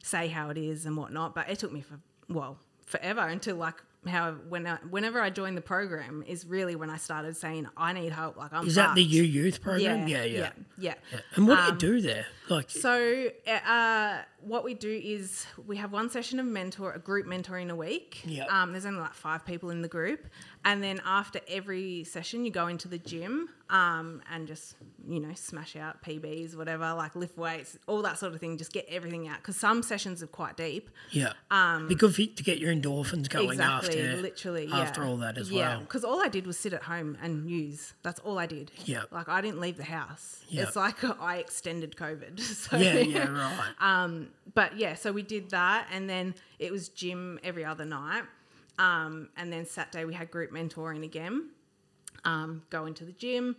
say how it is and whatnot. But it took me for well forever until like how when I, whenever I joined the program is really when I started saying I need help. Like I'm
Is that the. U Youth program?
Yeah,
Yeah, yeah.
yeah, yeah.
Yeah. And what
Um,
do you do there? Like,
So, uh, what we do is we have one session of mentor, a group mentoring a week.
Yep.
Um, there's only like five people in the group, and then after every session, you go into the gym um, and just you know smash out PBs, whatever, like lift weights, all that sort of thing. Just get everything out because some sessions are quite deep.
yeah. Um, Be good for, to get your endorphins going
exactly,
after,
literally,
after
yeah.
all that as
yeah,
well.
because all I did was sit at home and use. That's all I did.
Yeah.
like I didn't leave the house.
Yeah.
It's like I extended COVID. So
Yeah, yeah, right.
but yeah, so we did that, and then it was gym every other night, um, and then Saturday we had group mentoring again. Um, into the gym,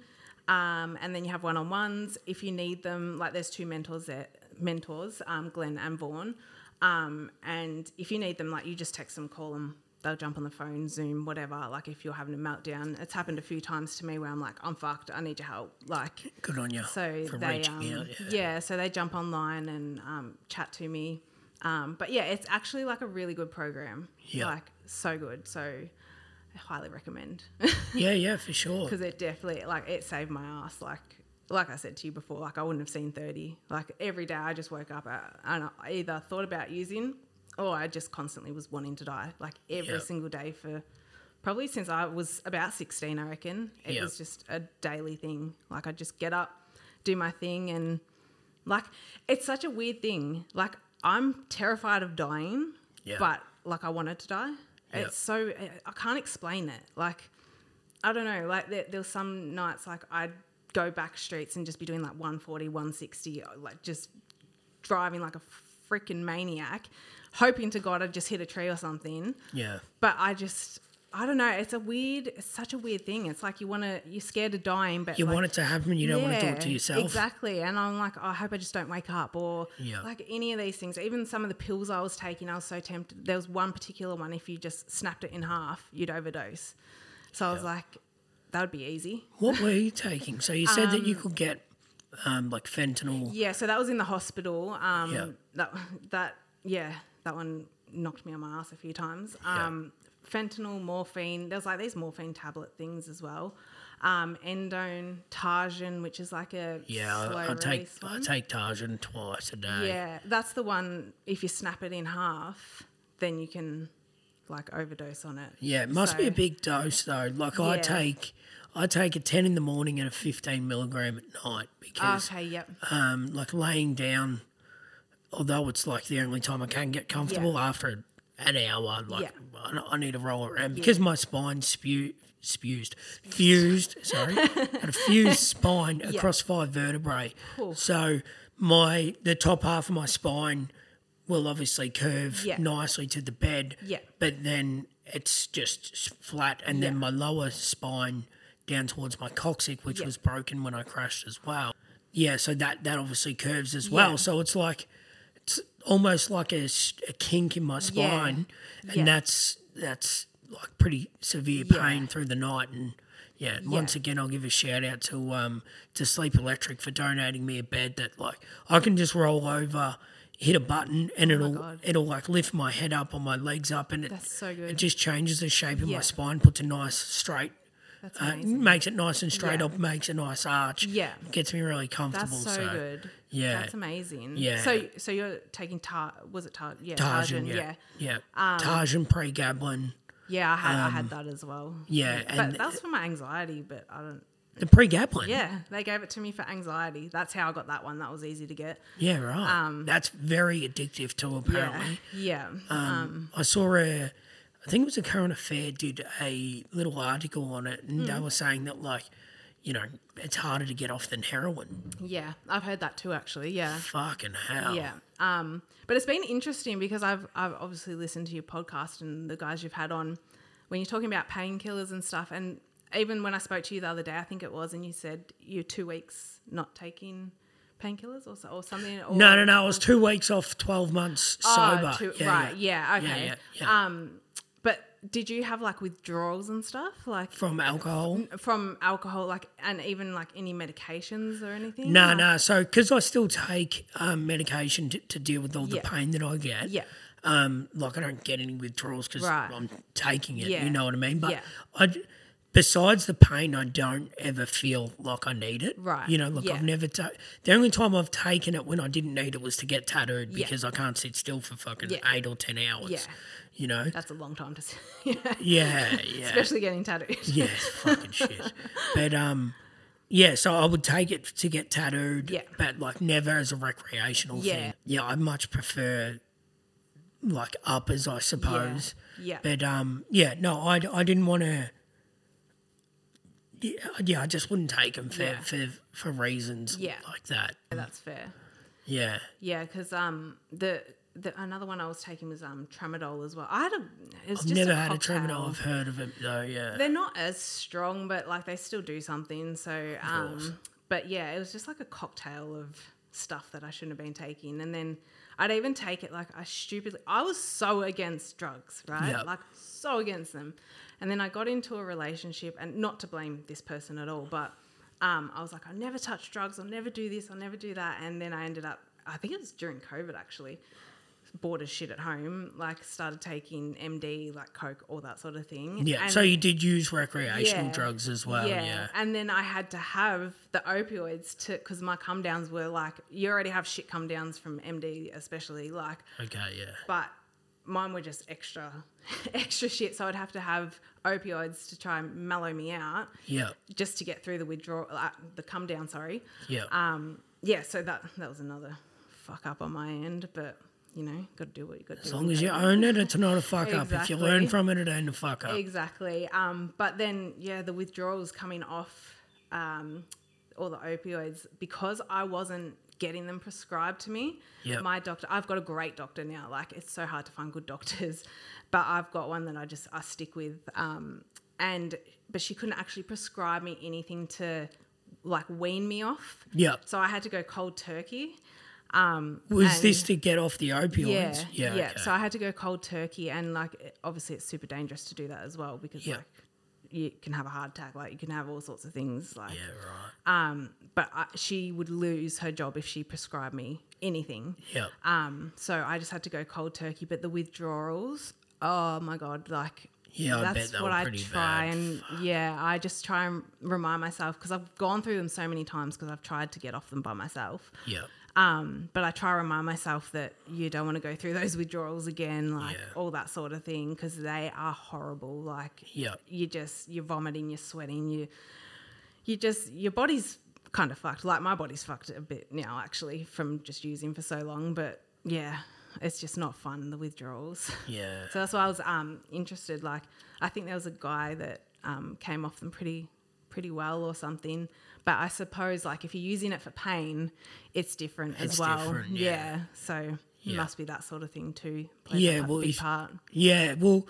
um, and then you have one on ones if you need them. Like there's two mentors there, mentors, um, Glenn and Vaughn. um, and if you need them, like you just text them, call them. They'll jump on the phone, Zoom, whatever. Like if you're having a meltdown, it's happened a few times to me where I'm like, I'm fucked. I need your help. Like
Good on you
so they um,
out.
yeah.
Yeah.
so they jump online and um, chat to me um, but yeah it's actually like a really good program
Yeah.
like so good so i highly recommend
yeah, yeah, for sure.
because it definitely like it saved my ass like like i said to you before like i wouldn't have seen 30 like every day i just woke up uh, and i either thought about using or i just constantly was wanting to die like every
Yeah.
single day for probably since i was about 16 i reckon. It
Yeah.
was just a daily thing. Like I'd just get up do my thing and like it's such a weird thing. Like i'm terrified of dying
Yeah.
but like i wanted to die. It's so i can't explain it. Like I don't know, like there, there was some nights like I'd go back streets and just be doing like 140, 160, like just driving like a freaking maniac, hoping to God I'd just hit a tree or something.
Yeah.
But I just, I don't know, it's a weird, it's such a weird thing. It's like you want to, you're scared of dying, but
You
like,
want it to happen, you don't want to do it to yourself.
Exactly. And I'm like, oh, I hope I just don't wake up or
Yeah.
like any of these things. Even some of the pills I was taking, I was so tempted. There was one particular one, if you just snapped it in half, you'd overdose. So I was like, that would be easy.
What were you taking? So you said that you could get um, like fentanyl.
Yeah, so that was in the hospital. Um,
Yeah.
That, that, yeah, that one knocked me on my ass a few times.
Yeah.
Um, Fentanyl, morphine. There's like these morphine tablet things as well. Um, endone, Targin, which is like a
Yeah,
slow
I, I take
release
I take Targin twice a day.
Yeah, that's the one. If you snap it in half, then you can like overdose on it.
Yeah, it must be a big dose though. Like I take I take a ten in the morning and a fifteen milligram at night because
Okay, yep.
um, like laying down, although it's like the only time I can get comfortable
Yeah.
after an hour, like
Yeah.
I, I need to roll around because my spine spew, spewed, fused, sorry, got a fused spine across five vertebrae. So my the top half of my spine will obviously curve
Yeah.
nicely to the bed,
Yeah.
but then it's just flat, and then my lower spine down towards my coccyx, which
Yeah.
was broken when I crashed as well. Yeah, so that that obviously curves as well.
Yeah.
So it's like almost like a kink in my spine, and
Yeah.
that's that's like pretty severe
Yeah.
pain through the night. And yeah, once again, I'll give a shout out to um to Sleep Electric for donating me a bed that like I can just roll over. Hit a button and it'll
Oh
it'll like lift my head up or my legs up and it,
so
it just changes the shape of
Yeah.
my spine, puts a nice straight
That's
uh, makes it nice and straight
Yeah.
up, makes a nice arch.
Yeah.
Gets me really comfortable.
That's
comfortable.
so, good.
Yeah.
That's amazing.
Yeah.
So so you're taking tar was it tar yeah,
Targin,
Targin,
yeah.
yeah.
Yeah.
Um,
Targin pregabalin.
Yeah, I had I had that as well.
Um, yeah,
But
and-
that's for my anxiety, but I don't
The pregabalin.
Yeah, they gave it to me for anxiety. That's how I got that one. That was easy to get.
Yeah, right. Um, That's very addictive too,
Yeah.
apparently.
Yeah.
Um, I saw a, I think it was a current affair, did a little article on it, and
Mm.
they were saying that, like, you know, it's harder to get off than heroin.
yeah. I've heard that too actually. Yeah.
Fucking hell.
Yeah. Um, but it's been interesting because I've I've obviously listened to your podcast and the guys you've had on when you're talking about painkillers and stuff. And even when I spoke to you the other day, I think it was, and you said you're two weeks not taking painkillers or so, or something. Or,
No, no, no. I was two weeks off, 12 months
Oh,
sober.
two-
yeah,
right.
Yeah.
Yeah. okay.
yeah.
Um, did you have like withdrawals and stuff like
from alcohol.
from alcohol, like and even like any medications or anything?
No,
Like-
no. So, because I still take um, medication to, to deal with all the
Yeah.
pain that I get.
Yeah.
Um, like I don't get any withdrawals because
Right.
I'm taking it.
Yeah.
You know what I mean? But
Yeah.
I, besides the pain, I don't ever feel like I need it.
Right.
You know, look,
Yeah.
I've never. Ta- the only time I've taken it when I didn't need it was to get tattooed because I can't sit still for fucking eight or ten hours.
Yeah.
You know.
That's a long time to see. yeah.
Yeah. Yeah.
Especially getting tattooed.
Yeah, fucking shit. But um, yeah. So I would take it to get tattooed.
Yeah.
But like never as a recreational
Yeah.
thing. Yeah, I much prefer like uppers, I suppose.
Yeah.
But um, yeah, no, I, I didn't want to. Yeah, yeah, I just wouldn't take them for
Yeah.
for, for reasons
Yeah.
like that.
That's fair.
Yeah.
Yeah, because um the. The, another one I was taking was um tramadol as well. I had a. It was
I've
just
never
a
had a tramadol. I've heard of it though. Yeah.
They're not as strong, but like they still do something. So, um, but yeah, it was just like a cocktail of stuff that I shouldn't have been taking. And then I'd even take it like I stupidly, I was so against drugs, right?
Yep.
Like so against them. And then I got into a relationship, and not to blame this person at all, but um, I was like, I'll never touch drugs, I'll never do this, I'll never do that. And then I ended up, I think it was during COVID actually, bored as shit at home, like started taking MD, like Coke, all that sort of thing.
yeah.
And-
so you did use recreational
Yeah.
drugs as well. Yeah. yeah.
And then I had to have the opioids to because my come downs were like you already have shit come downs from MD especially like
Okay. Yeah.
but mine were just extra extra shit so I'd have to have opioids to try and mellow me out
Yeah.
just to get through the withdrawal uh, the come down sorry
Yeah.
um yeah so that that was another fuck up on my end but you know got to do what you got to do
As long as you own it, it's not a fuck up. If you learn from it, it ain't a fuck up.
Exactly. Um, but then, yeah, the withdrawals coming off um, all the opioids because I wasn't getting them prescribed to me.
Yep.
My doctor, I've got a great doctor now. Like it's so hard to find good doctors, but I've got one that I just I stick with. Um, and but she couldn't actually prescribe me anything to like wean me off.
Yeah.
So I had to go cold turkey. Um,
Was this to get off the opioids?
yeah,
Yeah.
yeah.
okay.
So I had to go cold turkey, and like obviously it's super dangerous to do that as well because
Yeah.
like you can have a heart attack, like you can have all sorts of things. Like,
yeah. Right.
um, but I, she would lose her job if she prescribed me anything.
Yeah.
Um, so I just had to go cold turkey. But the withdrawals, oh my god, like
Yeah, I
that's what I try
bad.
and yeah, I just try and remind myself because I've gone through them so many times because I've tried to get off them by myself.
Yeah.
Um, but I try to remind myself that you don't want to go through those withdrawals again, like
Yeah.
all that sort of thing, because they are horrible. Like
Yeah.
you just you're vomiting, you're sweating, you you just your body's kind of fucked. Like my body's fucked a bit now, actually, from just using for so long. But yeah, it's just not fun the withdrawals.
Yeah.
So that's why I was um, interested. Like, I think there was a guy that um, came off them pretty, pretty well or something. But I suppose, like, if you're using it for pain, it's different
It's
as well.
different, yeah.
So it
Yeah.
must be that sort of thing too.
Yeah, well, if-
part.
Yeah, well,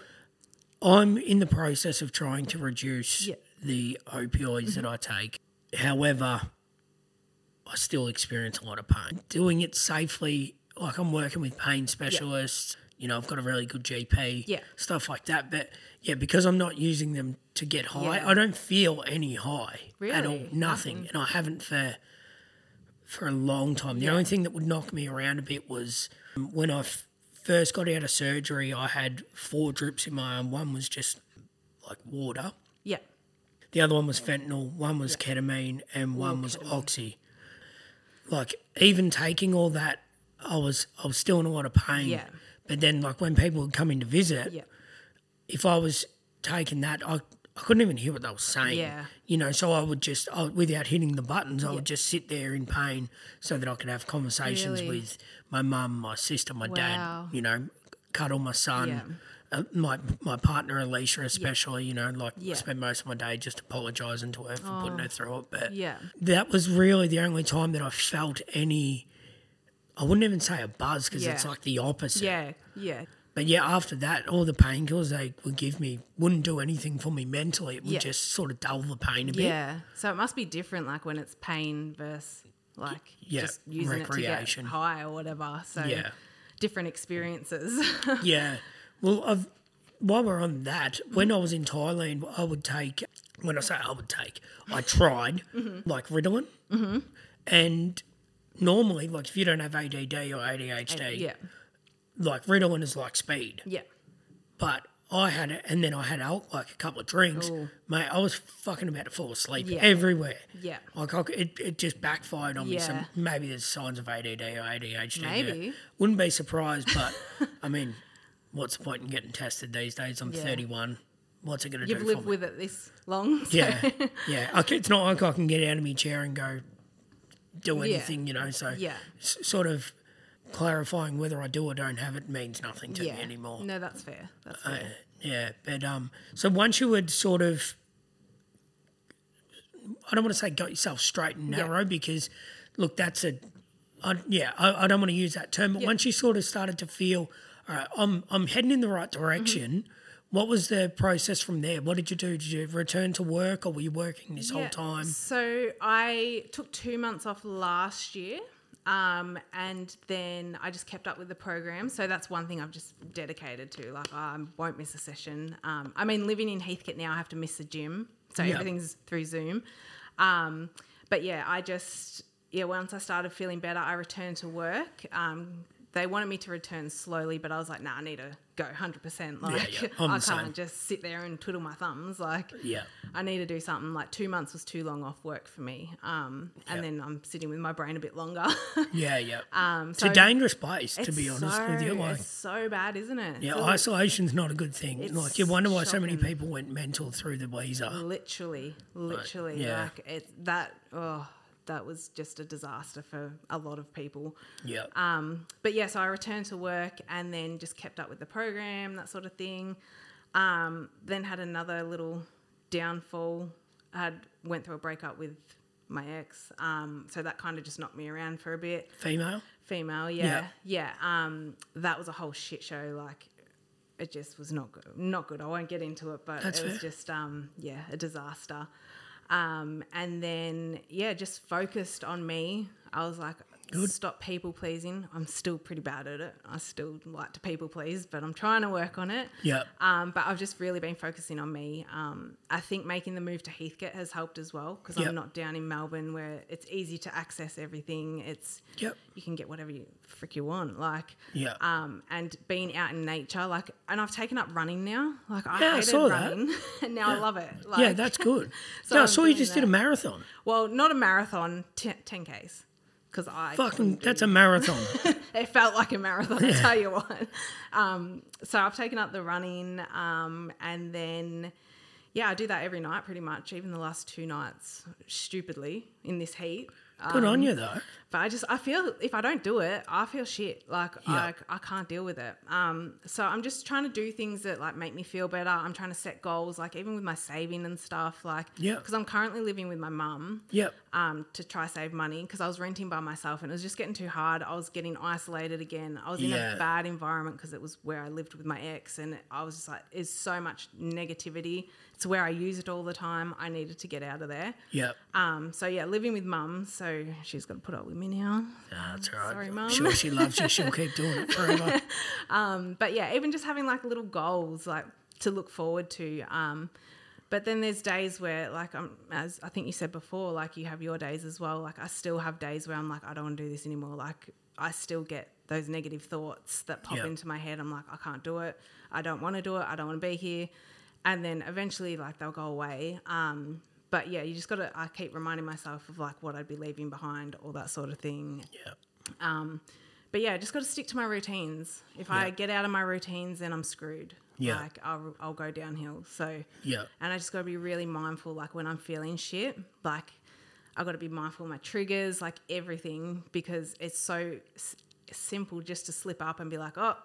I'm in the process of trying to reduce
Yeah.
The opioids that I take. However, I still experience a lot of pain. Doing it safely, like I'm working with pain specialists, you know, I've got a really good GP,
Yeah.
stuff like that. But yeah, because I'm not using them to get high,
Yeah.
I don't feel any high at all.
Really?
Nothing.
Nothing.
And I haven't for for a long time. The
Yeah.
only thing that would knock me around a bit was um, when I f- first got out of surgery, I had four drips in my arm. One was just like water.
Yeah.
The other one was fentanyl, one was ketamine, and one was oxy. Like even taking all that, I was I was still in a lot of pain.
Yeah.
But then like when people would come in to visit,
Yeah.
if I was taking that, I I couldn't even hear what they were saying.
Yeah.
You know, so I would just I, without hitting the buttons, I
Yeah.
would just sit there in pain so that I could have conversations
Really?
with my mum, my sister, my
Wow.
dad. You know, cuddle my son.
Yeah.
Uh, my my partner Alicia especially, you know, like
Yeah. Oh.
I spent most of my day just apologising to her for putting her through it. But
Yeah.
that was really the only time that I felt any. I wouldn't even say a buzz because it's like the opposite.
Yeah. Yeah.
But yeah, after that, all the painkillers they would give me wouldn't do anything for me mentally. It would
Yeah.
just sort of dull the pain a bit.
Yeah. So it must be different, like when it's pain versus like
Yeah,
just using it to get high or whatever. So
Yeah.
different experiences.
Yeah. Well, I've while we're on that, when I was in Thailand, I would take, when I say I would take, I tried like Ritalin. Mm-hmm. And normally, like if you don't have ADD or ADHD,
Yeah.
like Ritalin is like speed.
Yeah.
But I had it, and then I had al- like a couple of drinks.
Ooh.
Mate, I was fucking about to fall asleep
Yeah.
everywhere.
Yeah.
Like I, it, it just backfired on me. So maybe there's signs of ADD or ADHD.
Maybe.
Wouldn't be surprised, but I mean, what's the point in getting tested these days? I'm
Yeah.
31. What's it going to do? You've lived
with it this long. so-
Yeah, yeah. I it's not like I can get out of my chair and go do
Yeah.
anything, you know. So
Yeah.
s- sort of clarifying whether I do or don't have it means nothing to
yeah.
me anymore.
No, that's fair. That's
Uh, yeah, but um, so once you would sort of, I don't want to say got yourself straight and
Yeah.
narrow because, look, that's a, I, yeah, I, I don't want to use that term, but
Yeah.
once you sort of started to feel, all right, I'm I'm heading in the right direction.
Mm-hmm.
What was the process from there? What did you do? Did you return to work, or were you working this whole time?
So I took two months off last year. Um, and then I just kept up with the program. So that's one thing I've just dedicated to. Like, I won't miss a session. Um, I mean, living in Heathcote now, I have to miss the gym. So
Yeah.
everything's through Zoom. Um, but yeah, I just, yeah, once I started feeling better, I returned to work. Um, they wanted me to return slowly, but I was like, nah, I need to go 100%. Like,
yeah, I'm
I can't just sit there and twiddle my thumbs. Like,
Yeah.
I need to do something. Like two months was too long off work for me. Um, and
Yeah.
then I'm sitting with my brain a bit longer.
Yeah, yeah.
um,
it's a dangerous place, to be honest
so,
with you. Like,
it's so bad, isn't it?
yeah,
So
isolation's not a good thing. Like, you wonder why so many people went mental through the visa.
literally, literally,
yeah.
like it that. Oh, that was just a disaster for a lot of people.
Yeah.
Um, but yeah, so I returned to work and then just kept up with the program, that sort of thing. Um, then had another little downfall. I had went through a breakup with my ex, um, so that kind of just knocked me around for a bit.
Female?
Female, yeah, yeah. Um, that was a whole shit show. Like, it just was not good. Not good. I won't get into it, but
That's
it was
fair.
just, um, yeah, a disaster. Um, and then, yeah, just focused on me. I was like, stop people pleasing. I'm still pretty bad at it. I still like to people please, but I'm trying to work on it.
Yeah.
Um, but I've just really been focusing on me. Um, I think making the move to Heathcote has helped as well because
Yep.
I'm not down in Melbourne where it's easy to access everything. It's
Yep.
you can get whatever you frick you want, like
Yeah.
um, and being out in nature, like, and I've taken up running now. Like I
Yeah, I
hated
saw that.
running, and now I love it. Like,
yeah, that's good.
so
yeah, I saw you just did a marathon.
well, not a marathon, ten k's, because I
Fucking, that's a marathon.
it felt like a marathon. I tell you what. Um, so I've taken up the running, um, and then yeah, I do that every night pretty much. Even the last two nights, stupidly in this heat.
Good
Um,
on you, though.
But I just I feel if I don't do it, I feel shit. Like
Yeah.
I I can't deal with it. Um, so I'm just trying to do things that like make me feel better. I'm trying to set goals, like even with my saving and stuff. Like
Yeah.
because I'm currently living with my mum
Yep.
um, to try save money because I was renting by myself and it was just getting too hard. I was getting isolated again. I was in
Yeah.
a bad environment because it was where I lived with my ex, and I was just like, "There's so much negativity. It's where I use it all the time. I needed to get out of there."
Yep.
Um, so yeah, living with mum, so she's got to put up with me now.
Nah, that's right.
Sorry, Mum.
sure she loves you. She'll keep doing it forever.
Um, but yeah, even just having like little goals like to look forward to. Um, but then there's days where like I'm as I think you said before, like you have your days as well. Like I still have days where I'm like I don't want to do this anymore. Like I still get those negative thoughts that pop
Yeah.
into my head. I'm like I can't do it. I don't want to do it. I don't want to be here. And then eventually like they'll go away. Um, but yeah, you just got to. I keep reminding myself of like what I'd be leaving behind, all that sort of thing.
Yeah.
Um, but yeah, just got to stick to my routines. If I get out of my routines, then I'm screwed.
Yeah.
Like I'll, I'll go downhill. So,
Yeah.
and I just got to be really mindful, like when I'm feeling shit, like I got to be mindful of my triggers, like everything, because it's so s- simple just to slip up and be like, oh,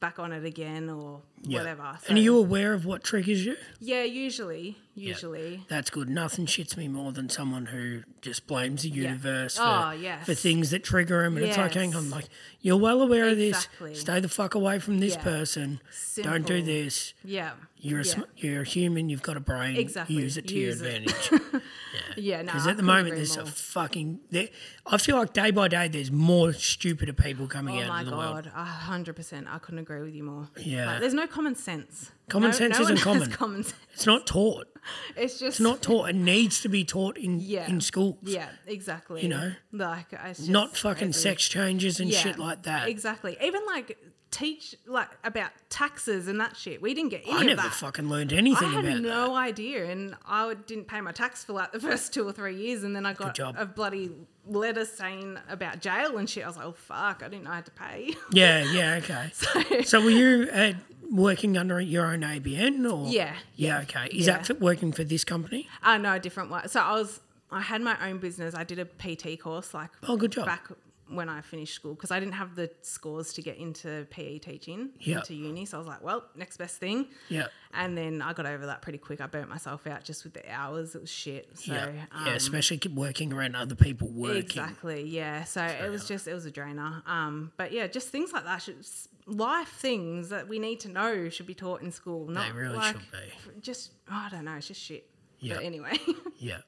back on it again or
Yeah.
whatever. So,
And are you aware of what triggers you?
yeah, usually, usually.
That's good. Nothing shits me more than someone who just blames the universe oh, for,
Oh, yes.
for things that trigger them. And it's like, hang
Yes.
on, like, you're well aware of this. Stay the fuck away from this
Yeah.
person. Don't do this.
Yeah.
You're a,
yeah.
sm- you're a human. You've got a brain.
Exactly.
Use it to
Use
your
it.
advantage.
Yeah, no.
Because at the moment, there's a fucking. There, I feel like day by day, there's more stupider people coming
Oh
out
my
into the world.
god, a hundred percent. I couldn't agree with you more.
Yeah.
Like, there's no common sense.
Common
No-
sense
no
isn't common.
common sense.
It's not taught.
It's just
It's not taught. It needs to be taught in
Yeah.
in schools.
Yeah, exactly.
You know?
like it's just
Not fucking
crazy.
sex changes and
Yeah,
shit like that.
Exactly. Even like teach like about taxes and that shit. We didn't get any
I
of
never
that.
fucking learned anything
I had
about
no idea, and I didn't pay my tax for like the first two or three years, and then I got a bloody letter saying about jail and shit. I was like, oh fuck, I didn't know I had to pay.
Yeah, yeah, okay.
so,
So were you uh, working under your own ABN or?
Yeah,
Yeah, okay. Is
yeah.
that for working for this company?
uh, no, a different one. So I was, I had my own business. I did a PT course like
Oh, good job.
back when I finished school because I didn't have the scores to get into PE teaching
Yeah.
into uni. So I was like, well, next best thing.
Yeah.
And then I got over that pretty quick. I burnt myself out just with the hours. It was shit. So,
yeah.
um,
yeah, especially keep working around other people working.
Exactly. Yeah. So it was just it was a drainer. Um, but yeah, just things like that. Should, life things that we need to know should be taught in school. Not
really
like,
should be.
Just oh, I don't know. It's just shit.
Yeah.
But anyway.
Yeah,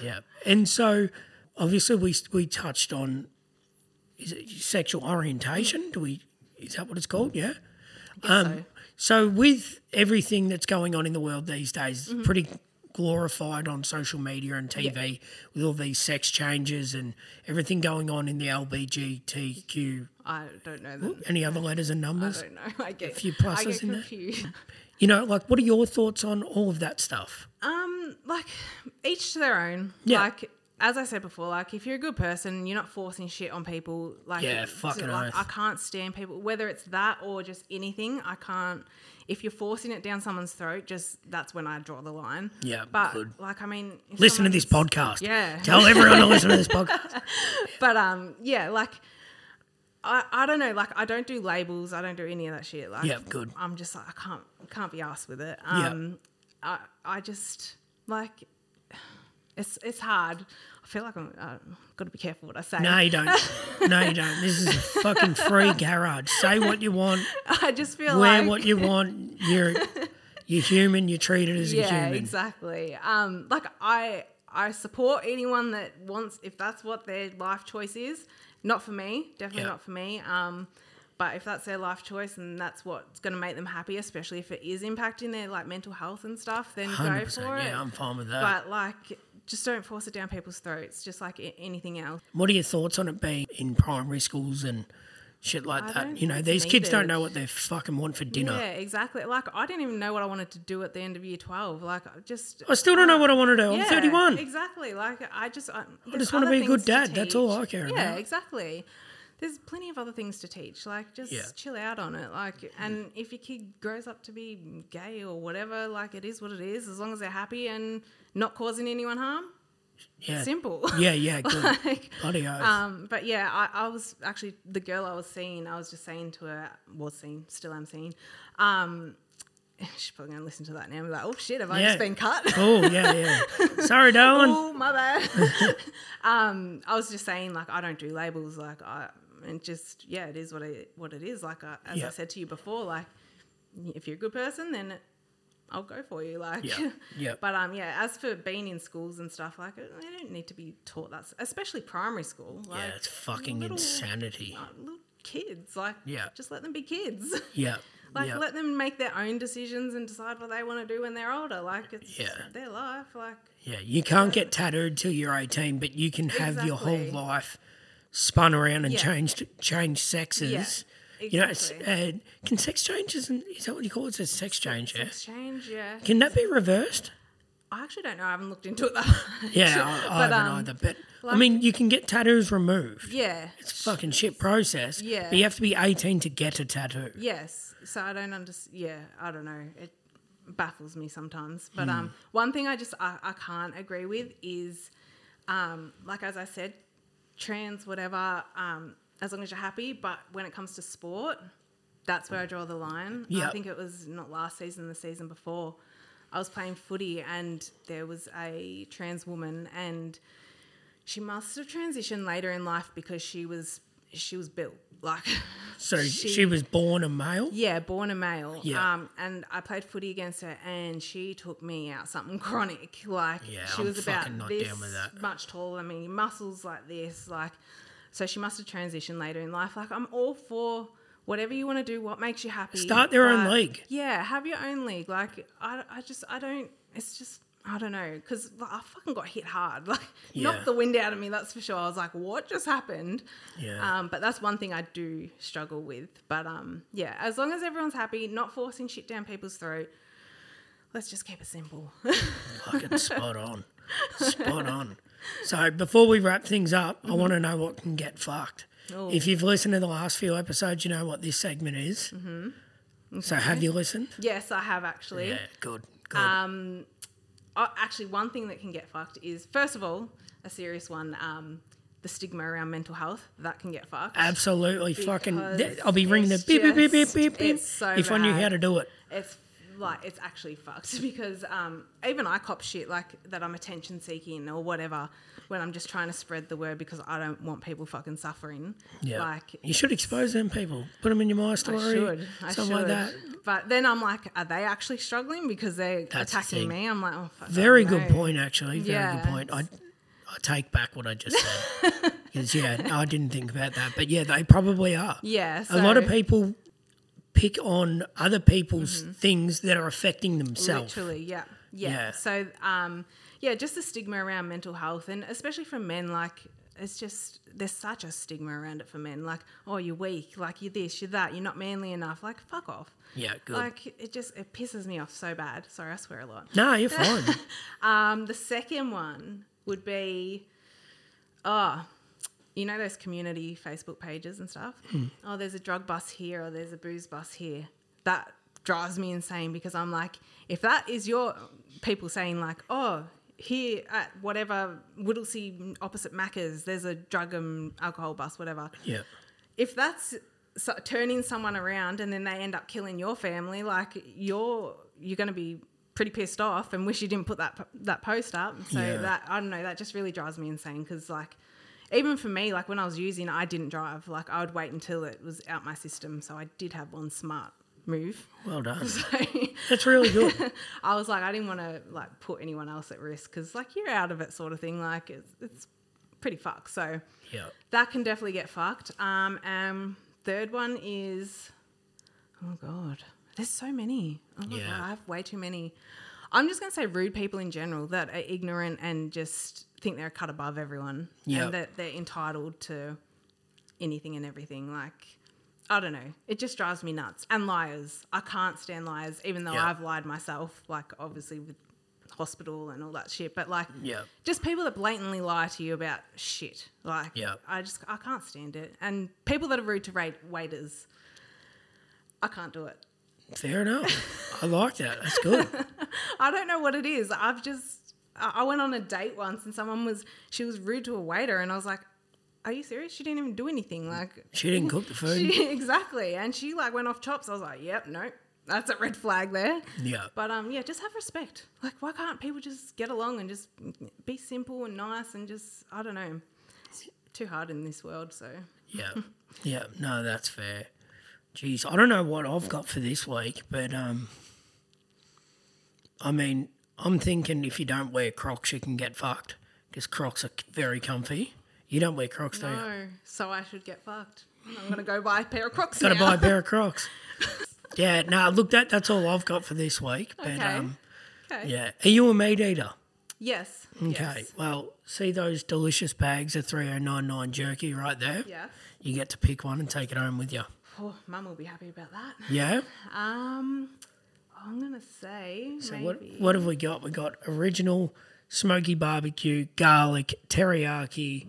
yeah. And so, obviously, we we touched on is it sexual orientation? Do we? Is that what it's called? Yeah. Um,
so.
So with everything that's going on in the world these days,
Mm-hmm.
pretty glorified on social media and TV with all these sex changes and everything going on in the LBGTQ.
I don't know. That.
Any other letters and
I
numbers?
don't know. I get a
few
I
pluses
get
in there. You know, like what are your thoughts on all of that stuff?
Um, like each to their own.
Yeah.
Like as I said before, like if you're a good person, you're not forcing shit on people. Like
Yeah, fucking
like. I can't stand people, whether it's that or just anything. I can't. If you're forcing it down someone's throat, just that's when I draw the line.
Yeah,
But
good.
like, I mean,
Listen to this podcast.
Yeah.
Tell everyone to listen to this podcast.
But um, yeah, like. I, I don't know, like I don't do labels, I don't do any of that shit. Like
Yeah, good.
I'm just like I can't can't be asked with it.
Yeah.
Um I I just like it's it's hard. I feel like I'm uh, got to be careful what I say.
No, you don't. No, you don't. This is a fucking free garage. Say what you want.
I just feel like
Wear
like
what you want. You're you're human. You're treated as a human.
yeah, exactly. Um, like I I support anyone that wants if that's what their life choice is. Not for me, definitely
Yeah.
not for me. Um, but if that's their life choice and that's what's going to make them happy, especially if it is impacting their like mental health and stuff, then go for it.
Yeah, I'm fine with that.
but like, just don't force it down people's throats, just like anything else.
what are your thoughts on it being in primary schools and shit like
I
that? You know, these
it's
kids don't know what they fucking want for dinner.
Yeah, exactly. Like I didn't even know what I wanted to do at the end of year twelve. Like I just
I still don't know what I want to do. I'm
Yeah,
31.
Exactly. Like I just I,
just wanna be a good dad, that's all I care
Yeah,
about.
Yeah, exactly. There's plenty of other things to teach. Like just
Yeah.
chill out on it. Like and if your kid grows up to be gay or whatever, like it is what it is. As long as they're happy and not causing anyone harm.
Yeah.
Simple.
Yeah, yeah, good.
like,
Bloody oath.
um, but yeah, I, I was actually the girl I was seeing. I was just saying to her, was seeing, still am seeing. Um, she's probably gonna listen to that now and be like, "Oh shit, have I
Yeah.
just been cut?"
oh, yeah, yeah. Sorry, darling.
oh my bad. um, I was just saying, like, I don't do labels, like, I and just yeah, it is what it what it is. Like, I, as
Yeah.
I said to you before, like, if you're a good person, then I'll go for you. Like,
Yeah, yeah.
but um, yeah, as for being in schools and stuff, like, they don't need to be taught that, especially primary school. Like,
yeah, it's fucking
little-
insanity.
uh, little kids, like,
Yeah.
just let them be kids.
Yeah.
Like
yeah.
let them make their own decisions and decide what they want to do when they're older. Like it's
Yeah.
their life. Like
Yeah, you can't get tattooed till you're 18, but you can have your whole life spun around and
Yeah.
changed change sexes.
Yeah,
You know, uh, can sex change, Is that what you call it? It's a sex change, yeah.
exchange, yeah.
Can that be reversed?
I actually don't know. I haven't looked into it that much.
Yeah, I, I
But,
haven't
um,
either. But I mean, you can get tattoos removed.
Yeah.
It's a fucking shit process.
Yeah.
But you have to be 18 to get a tattoo.
Yes. So I don't understand. Yeah, I don't know. It baffles me sometimes. But
Hmm.
um, one thing I just I, I can't agree with is, um, like as I said, trans whatever. Um, as long as you're happy. But when it comes to sport, that's where I draw the line.
Yeah.
I think it was not last season, the season before. I was playing footy and there was a trans woman and she must have transitioned later in life because she was she was built like
So she, was born a male?
yeah, born a male.
Yeah.
Um, and I played footy against her, and she took me out something chronic. Like
Yeah,
she
I'm
was about
not
this
down with that.
much taller than me, muscles like this. Like, so she must have transitioned later in life. Like, I'm all for whatever you want to do, what makes you happy.
Start their own league.
Yeah, have your own league. Like I, I just I don't. It's just I don't know because I fucking got hit hard. Like
Yeah.
knocked the wind out of me. That's for sure. I was like, what just happened?
Yeah.
Um, but that's one thing I do struggle with. But um, yeah, as long as everyone's happy, not forcing shit down people's throat. Let's just keep it simple.
Fucking spot on. Spot on. So before we wrap things up, I want to know what can get fucked.
Oh.
If you've listened to the last few episodes, you know what this segment is. Mm-hmm. So have you listened?
yes, I have actually.
Yeah, good. Good.
Um, actually, one thing that can get fucked is first of all a serious one. Um, the stigma around mental health that can get fucked.
Absolutely fucking. I'll be ringing the beep, beep, beep, beep, beep, beep.
so
if I knew how to do it.
It's like it's actually fucked because um, even I cop shit like that I'm attention seeking or whatever when I'm just trying to spread the word because I don't want people fucking suffering.
Yeah.
Like
you should expose them people. Put them in your my
I
story.
should. I
something
should.
like that.
But then I'm like, are they actually struggling because they're
That's
attacking
thing.
me? I'm like, oh, fuck,
Very good
know.
point, actually. Very
Yeah,
good point. I, I take back what I just said. Because, yeah, I didn't think about that. But, yeah, they probably are.
Yeah.
a lot of people pick on other people's things that are affecting themselves.
Mm-hmm. Literally, yeah. yeah.
Yeah.
So, um, yeah, just the stigma around mental health, and especially for men, like it's just there's such a stigma around it for men. Like, oh, you're weak. Like you're this, you're that. You're not manly enough. Like, fuck off.
Yeah, good.
Like it just it pisses me off so bad. Sorry, I swear a lot.
no, you're fine.
Um, the second one would be, oh, you know those community Facebook pages and stuff.
Hmm.
Oh, there's a drug bus here, or there's a booze bus here. That drives me insane because I'm like, if that is your people saying like, oh, here at whatever Whittlesea opposite Macca's, there's a drug and alcohol bus, whatever.
yeah.
If that's so, turning someone around and then they end up killing your family, like you're you're going to be pretty pissed off and wish you didn't put that that post up. So
Yeah.
that I don't know, that just really drives me insane because like even for me, like when I was using, I didn't drive. Like I would wait until it was out my system. So I did have one smart move.
Well done.
So
That's really good.
I was like, I didn't want to like put anyone else at risk because like you're out of it, sort of thing. Like it's, it's pretty fucked. So
Yeah.
that can definitely get fucked. Um, and third one is, oh god, there's so many. Oh
Yeah.
god, I have way too many. I'm just gonna say rude people in general that are ignorant and just think they're a cut above everyone,
Yep.
and that they're entitled to anything and everything. Like, I don't know, it just drives me nuts. And liars, I can't stand liars, even though
Yeah.
I've lied myself. Like, obviously with hospital and all that shit, but like,
Yeah.
just people that blatantly lie to you about shit. Like,
Yeah.
I just I can't stand it. And people that are rude to waiters, I can't do it.
Fair enough. I like that. That's good.
I don't know what it is. I've just I went on a date once and someone was she was rude to a waiter and I was like, "Are you serious? She didn't even do anything." Like
She didn't cook the food.
she, exactly. And she like went off chops. I was like, "Yep, no, that's a red flag there."
Yeah.
But um, yeah, just have respect. Like, why can't people just get along and just be simple and nice and just I don't know. It's too hard in this world, so
Yeah. Yeah. No, that's fair. Jeez, I don't know what I've got for this week, but um, I mean, I'm thinking if you don't wear Crocs, you can get fucked because Crocs are very comfy. You don't wear Crocs, do you?
no. So I should get fucked. I'm gonna go buy a pair of Crocs
Got to
now.
buy a pair of Crocs. yeah. No, look, that that's all I've got for this week. But
Okay.
um,
okay.
yeah, are you a meat eater?
Yes.
Okay.
Yes.
Well, see those delicious bags of 3099 jerky right there?
Yeah.
You get to pick one and take it home with you.
Oh, Mum will be happy about that.
Yeah?
Um, I'm gonna say
So
maybe.
what what have we got? We got original smoky barbecue, garlic, teriyaki,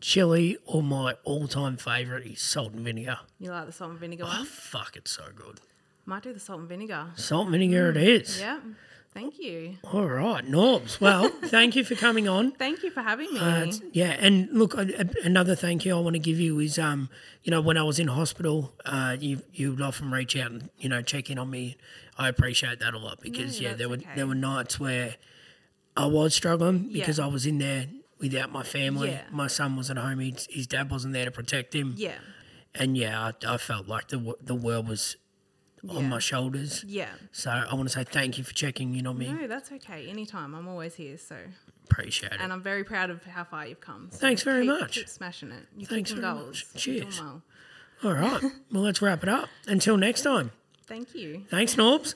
chili, or my all-time favorite is salt and vinegar.
You like the salt and vinegar
Oh,
one?
fuck, it's so good.
Might do the salt and vinegar.
Salt and vinegar it mm. is.
Yeah. Thank you.
All right, Norbs. Well, thank you for coming on.
Thank you for having me.
Uh, yeah, and look, a- another thank you I want to give you is, um, you know, when I was in hospital, uh, you you would often reach out and you know check in on me. I appreciate that a lot because
No,
yeah, there were
okay.
there were nights where I was struggling because
Yeah.
I was in there without my family.
Yeah.
My son was at home; his, his dad wasn't there to protect him,
yeah.
and yeah, I, I felt like the the world was
Yeah.
on my shoulders.
Yeah.
So I want to say thank you for checking in on me.
No, that's okay. Anytime. I'm always here. So,
Appreciate it.
and I'm very proud of how far you've come. So
Thanks very
keep-
much.
Keep smashing it. You're
Thanks very
goals.
much. Cheers.
well.
All right. Well, let's wrap it up. Until next time.
Thank you.
Thanks, Norbs.